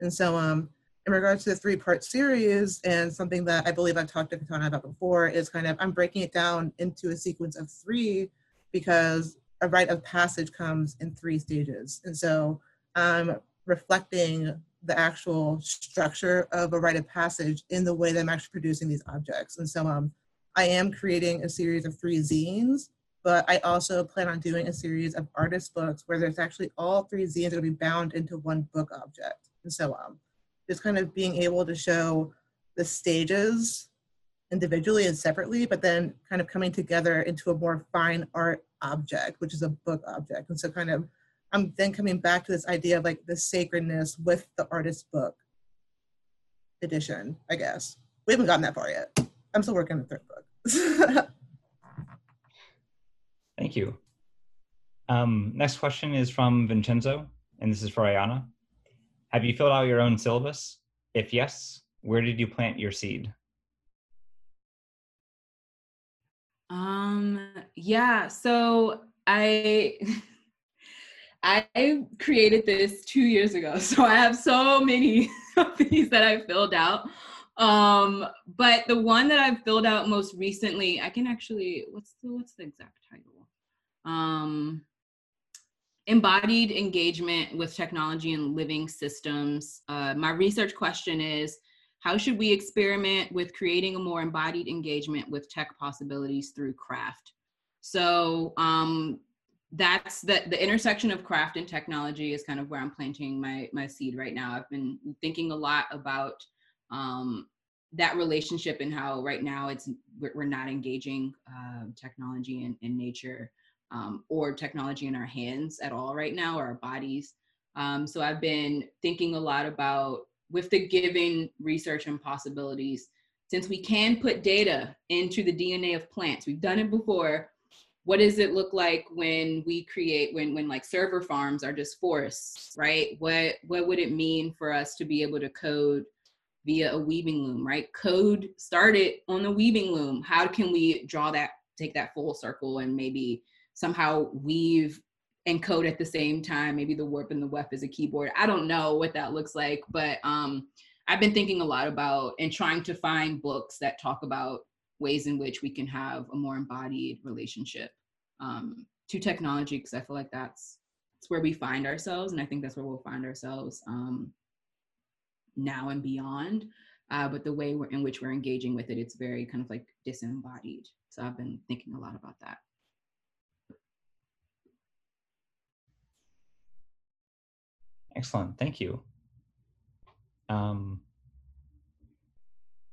And so um, in regards to the three-part series and something that I believe I've talked to Katana about before is kind of, I'm breaking it down into a sequence of three because a rite of passage comes in three stages. And so I'm reflecting the actual structure of a rite of passage in the way that I'm actually producing these objects. And so um, I am creating a series of three zines, but I also plan on doing a series of artist books where there's actually all three zines are going to be bound into one book object. And so um, just kind of being able to show the stages individually and separately, but then kind of coming together into a more fine art object, which is a book object. And so kind of, I'm then coming back to this idea of like the sacredness with the artist's book edition, I guess. We haven't gotten that far yet. I'm still working on the third book. Thank you. Um, next question is from Vincenzo, and this is for Ayana. Have you filled out your own syllabus? If yes, where did you plant your seed? Um, yeah, so I I created this two years ago. So I have so many of these that I filled out. Um, but the one that I've filled out most recently, I can actually what's the what's the exact title? Um embodied engagement with technology and living systems. Uh, my research question is how should we experiment with creating a more embodied engagement with tech possibilities through craft? So um, that's the, the intersection of craft and technology is kind of where I'm planting my, my seed right now. I've been thinking a lot about um, that relationship and how right now it's we're, not engaging uh, technology and, and nature um, or technology in our hands at all right now or our bodies. Um, so I've been thinking a lot about with the given research and possibilities, since we can put data into the DNA of plants, we've done it before. What does it look like when we create when when like server farms are just forests, right? What what would it mean for us to be able to code via a weaving loom, right? Code started on the weaving loom. How can we draw that, take that full circle and maybe somehow weave and code at the same time. Maybe the warp and the weft is a keyboard. I don't know what that looks like, but um, I've been thinking a lot about and trying to find books that talk about ways in which we can have a more embodied relationship um, to technology, because I feel like that's that's where we find ourselves, and I think that's where we'll find ourselves um, now and beyond. Uh, but the way in which we're engaging with it, it's very kind of like disembodied. So I've been thinking a lot about that. Excellent, thank you. Um,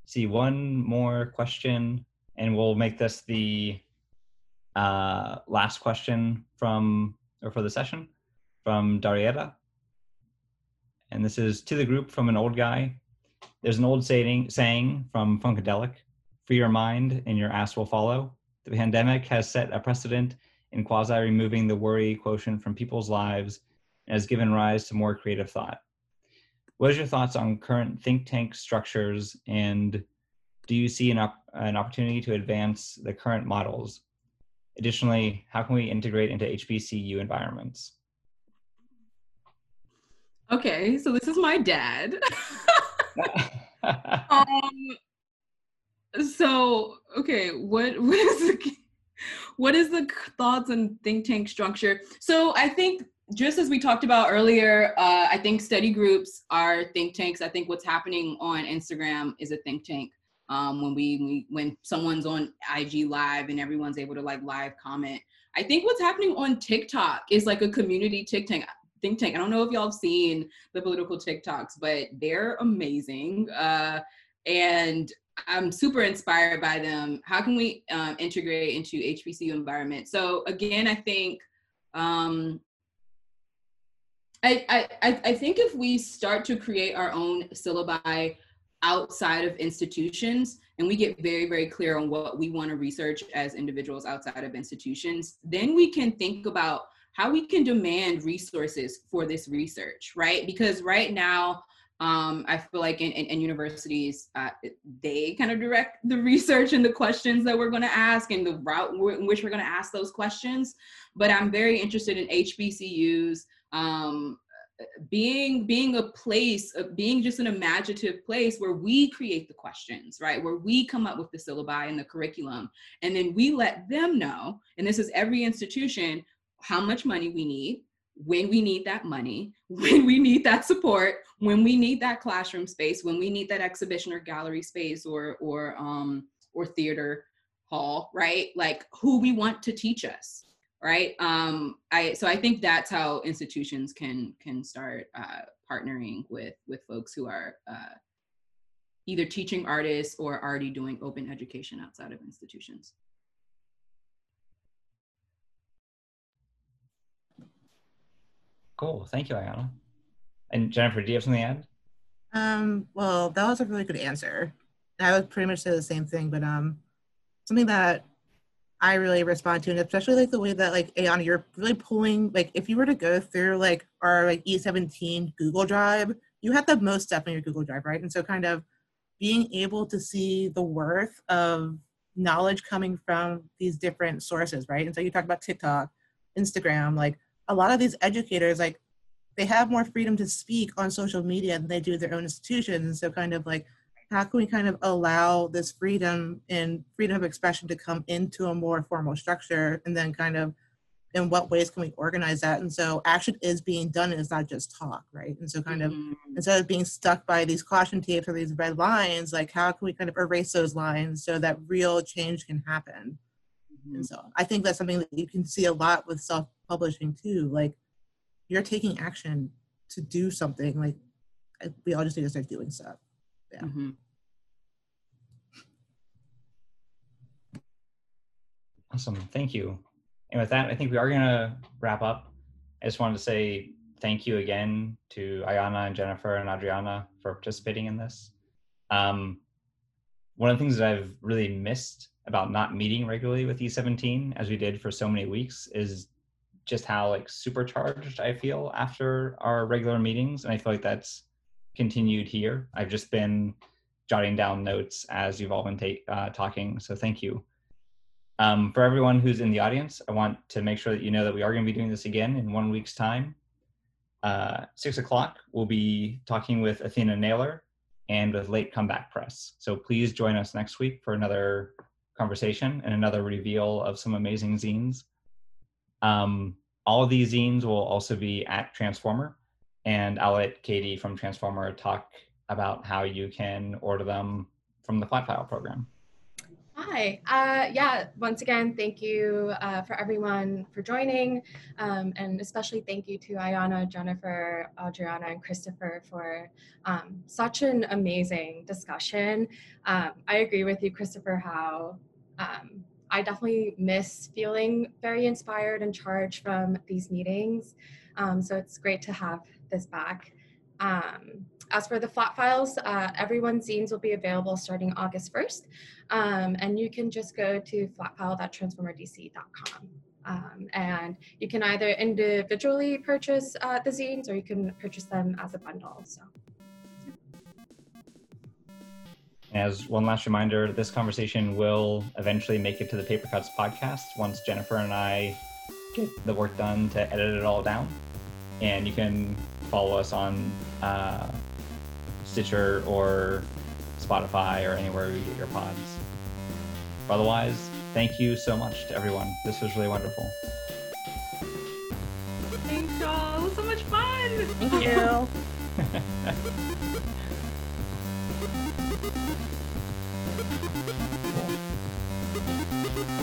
see one more question, and we'll make this the uh, last question from or for the session from Darietta. And this is to the group from an old guy. There's an old saying saying from Funkadelic: "Free your mind, and your ass will follow." The pandemic has set a precedent in quasi removing the worry quotient from people's lives has given rise to more creative thought. What is your thoughts on current think tank structures and do you see an, op- an opportunity to advance the current models? Additionally, how can we integrate into HBCU environments? Okay, so this is my dad. um, so okay, what what is the what is the thoughts on think tank structure? So I think just as we talked about earlier, uh, I think study groups are think tanks. I think what's happening on Instagram is a think tank. Um, when we, we when someone's on IG live and everyone's able to like live comment. I think what's happening on TikTok is like a community think tank. Think tank. I don't know if y'all have seen the political TikToks, but they're amazing. Uh, and I'm super inspired by them. How can we um, integrate into HBCU environment? So again, I think um, I, I, think if we start to create our own syllabi outside of institutions, and we get very, very clear on what we want to research as individuals outside of institutions, then we can think about how we can demand resources for this research, right? Because right now, um, I feel like in, in, in universities, uh, they kind of direct the research and the questions that we're going to ask and the route in which we're going to ask those questions. But I'm very interested in HBCUs um, being being a place of being just an imaginative place where we create the questions right where we come up with the syllabi and the curriculum and then we let them know and this is every institution how much money we need when we need that money, when we need that support, when we need that classroom space, when we need that exhibition or gallery space or or um or theater hall, right? Like who we want to teach us, right? Um I so I think that's how institutions can can start uh partnering with with folks who are uh either teaching artists or already doing open education outside of institutions. Cool. Thank you, Ayana. And Jennifer, do you have something to add? Um, well, that was a really good answer. I would pretty much say the same thing, but um, something that I really respond to, and especially like the way that like Ayana, you're really pulling like if you were to go through like our like E17 Google Drive, you have the most stuff in your Google Drive, right? And so kind of being able to see the worth of knowledge coming from these different sources, right? And so you talk about TikTok, Instagram, like a lot of these educators like they have more freedom to speak on social media than they do their own institutions And so kind of like how can we kind of allow this freedom and freedom of expression to come into a more formal structure and then kind of in what ways can we organize that and so action is being done and it's not just talk right and so kind of mm-hmm. instead of being stuck by these caution tapes or these red lines like how can we kind of erase those lines so that real change can happen mm-hmm. and so i think that's something that you can see a lot with self publishing too like you're taking action to do something like we all just need to start doing stuff yeah. Mm-hmm. awesome. Thank you. And with that i think we are going to wrap up. I just wanted to say thank you again to ayana and jennifer and adriana for participating in this. Um, one of the things that i've really missed about not meeting regularly with e17 as we did for so many weeks is just how like supercharged I feel after our regular meetings, and I feel like that's continued here. I've just been jotting down notes as you've all been ta- uh, talking, so thank you. Um, for everyone who's in the audience, I want to make sure that you know that we are going to be doing this again in one week's time. Uh, six o'clock, we'll be talking with Athena Naylor and with Late Comeback Press. So please join us next week for another conversation and another reveal of some amazing zines. Um, all of these zines will also be at Transformer, and I'll let Katie from Transformer talk about how you can order them from the Flat File program. Hi. Uh, yeah, once again, thank you uh, for everyone for joining. Um, and especially thank you to Ayana, Jennifer, Adriana, and Christopher for um, such an amazing discussion. Um, I agree with you, Christopher, how um, I definitely miss feeling very inspired and charged from these meetings. Um, so it's great to have this back. Um, as for the flat files, uh, everyone's zines will be available starting August 1st. Um, and you can just go to flatfile.transformerdc.com. Um, and you can either individually purchase uh, the zines or you can purchase them as a bundle. So. As one last reminder, this conversation will eventually make it to the Paper Cuts podcast once Jennifer and I get the work done to edit it all down. And you can follow us on uh, Stitcher or Spotify or anywhere you get your pods. Otherwise, thank you so much to everyone. This was really wonderful. Thanks, y'all. It was so much fun. Thank you.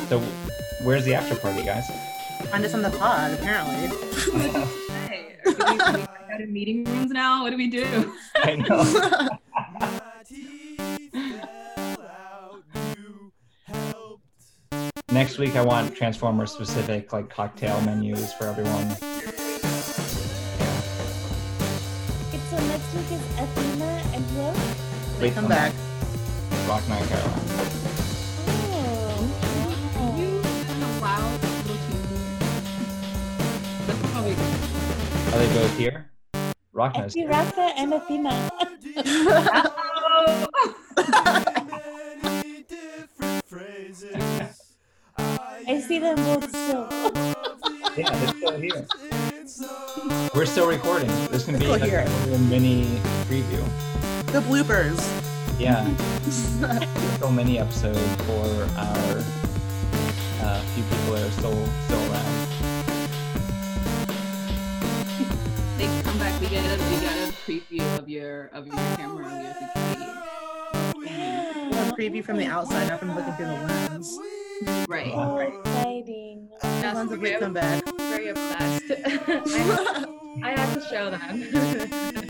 So, where's the after party, guys? Find us on the pod, apparently. hey, are we, out of meeting rooms now? What do we do? I know. Next week, I want Transformer specific like cocktail menus for everyone. Okay, so next week is Athena and who Wait, come um, back. Rock Night Caroline. Oh. You kind of loud, little too. That's probably. Are they both here? Rock I Night's see here. Rafa and Athena. I see them both still. Yeah, they're still here. We're still recording. There's going to be Still like here. a mini preview. The bloopers. Yeah. so many episodes for our uh, few people that are still still We get a we get a preview of your of your camera and your security. A preview from the outside, not from looking through the lens. Right. So Right. exciting. The lens if come back. Very obsessed. I, I have to show them.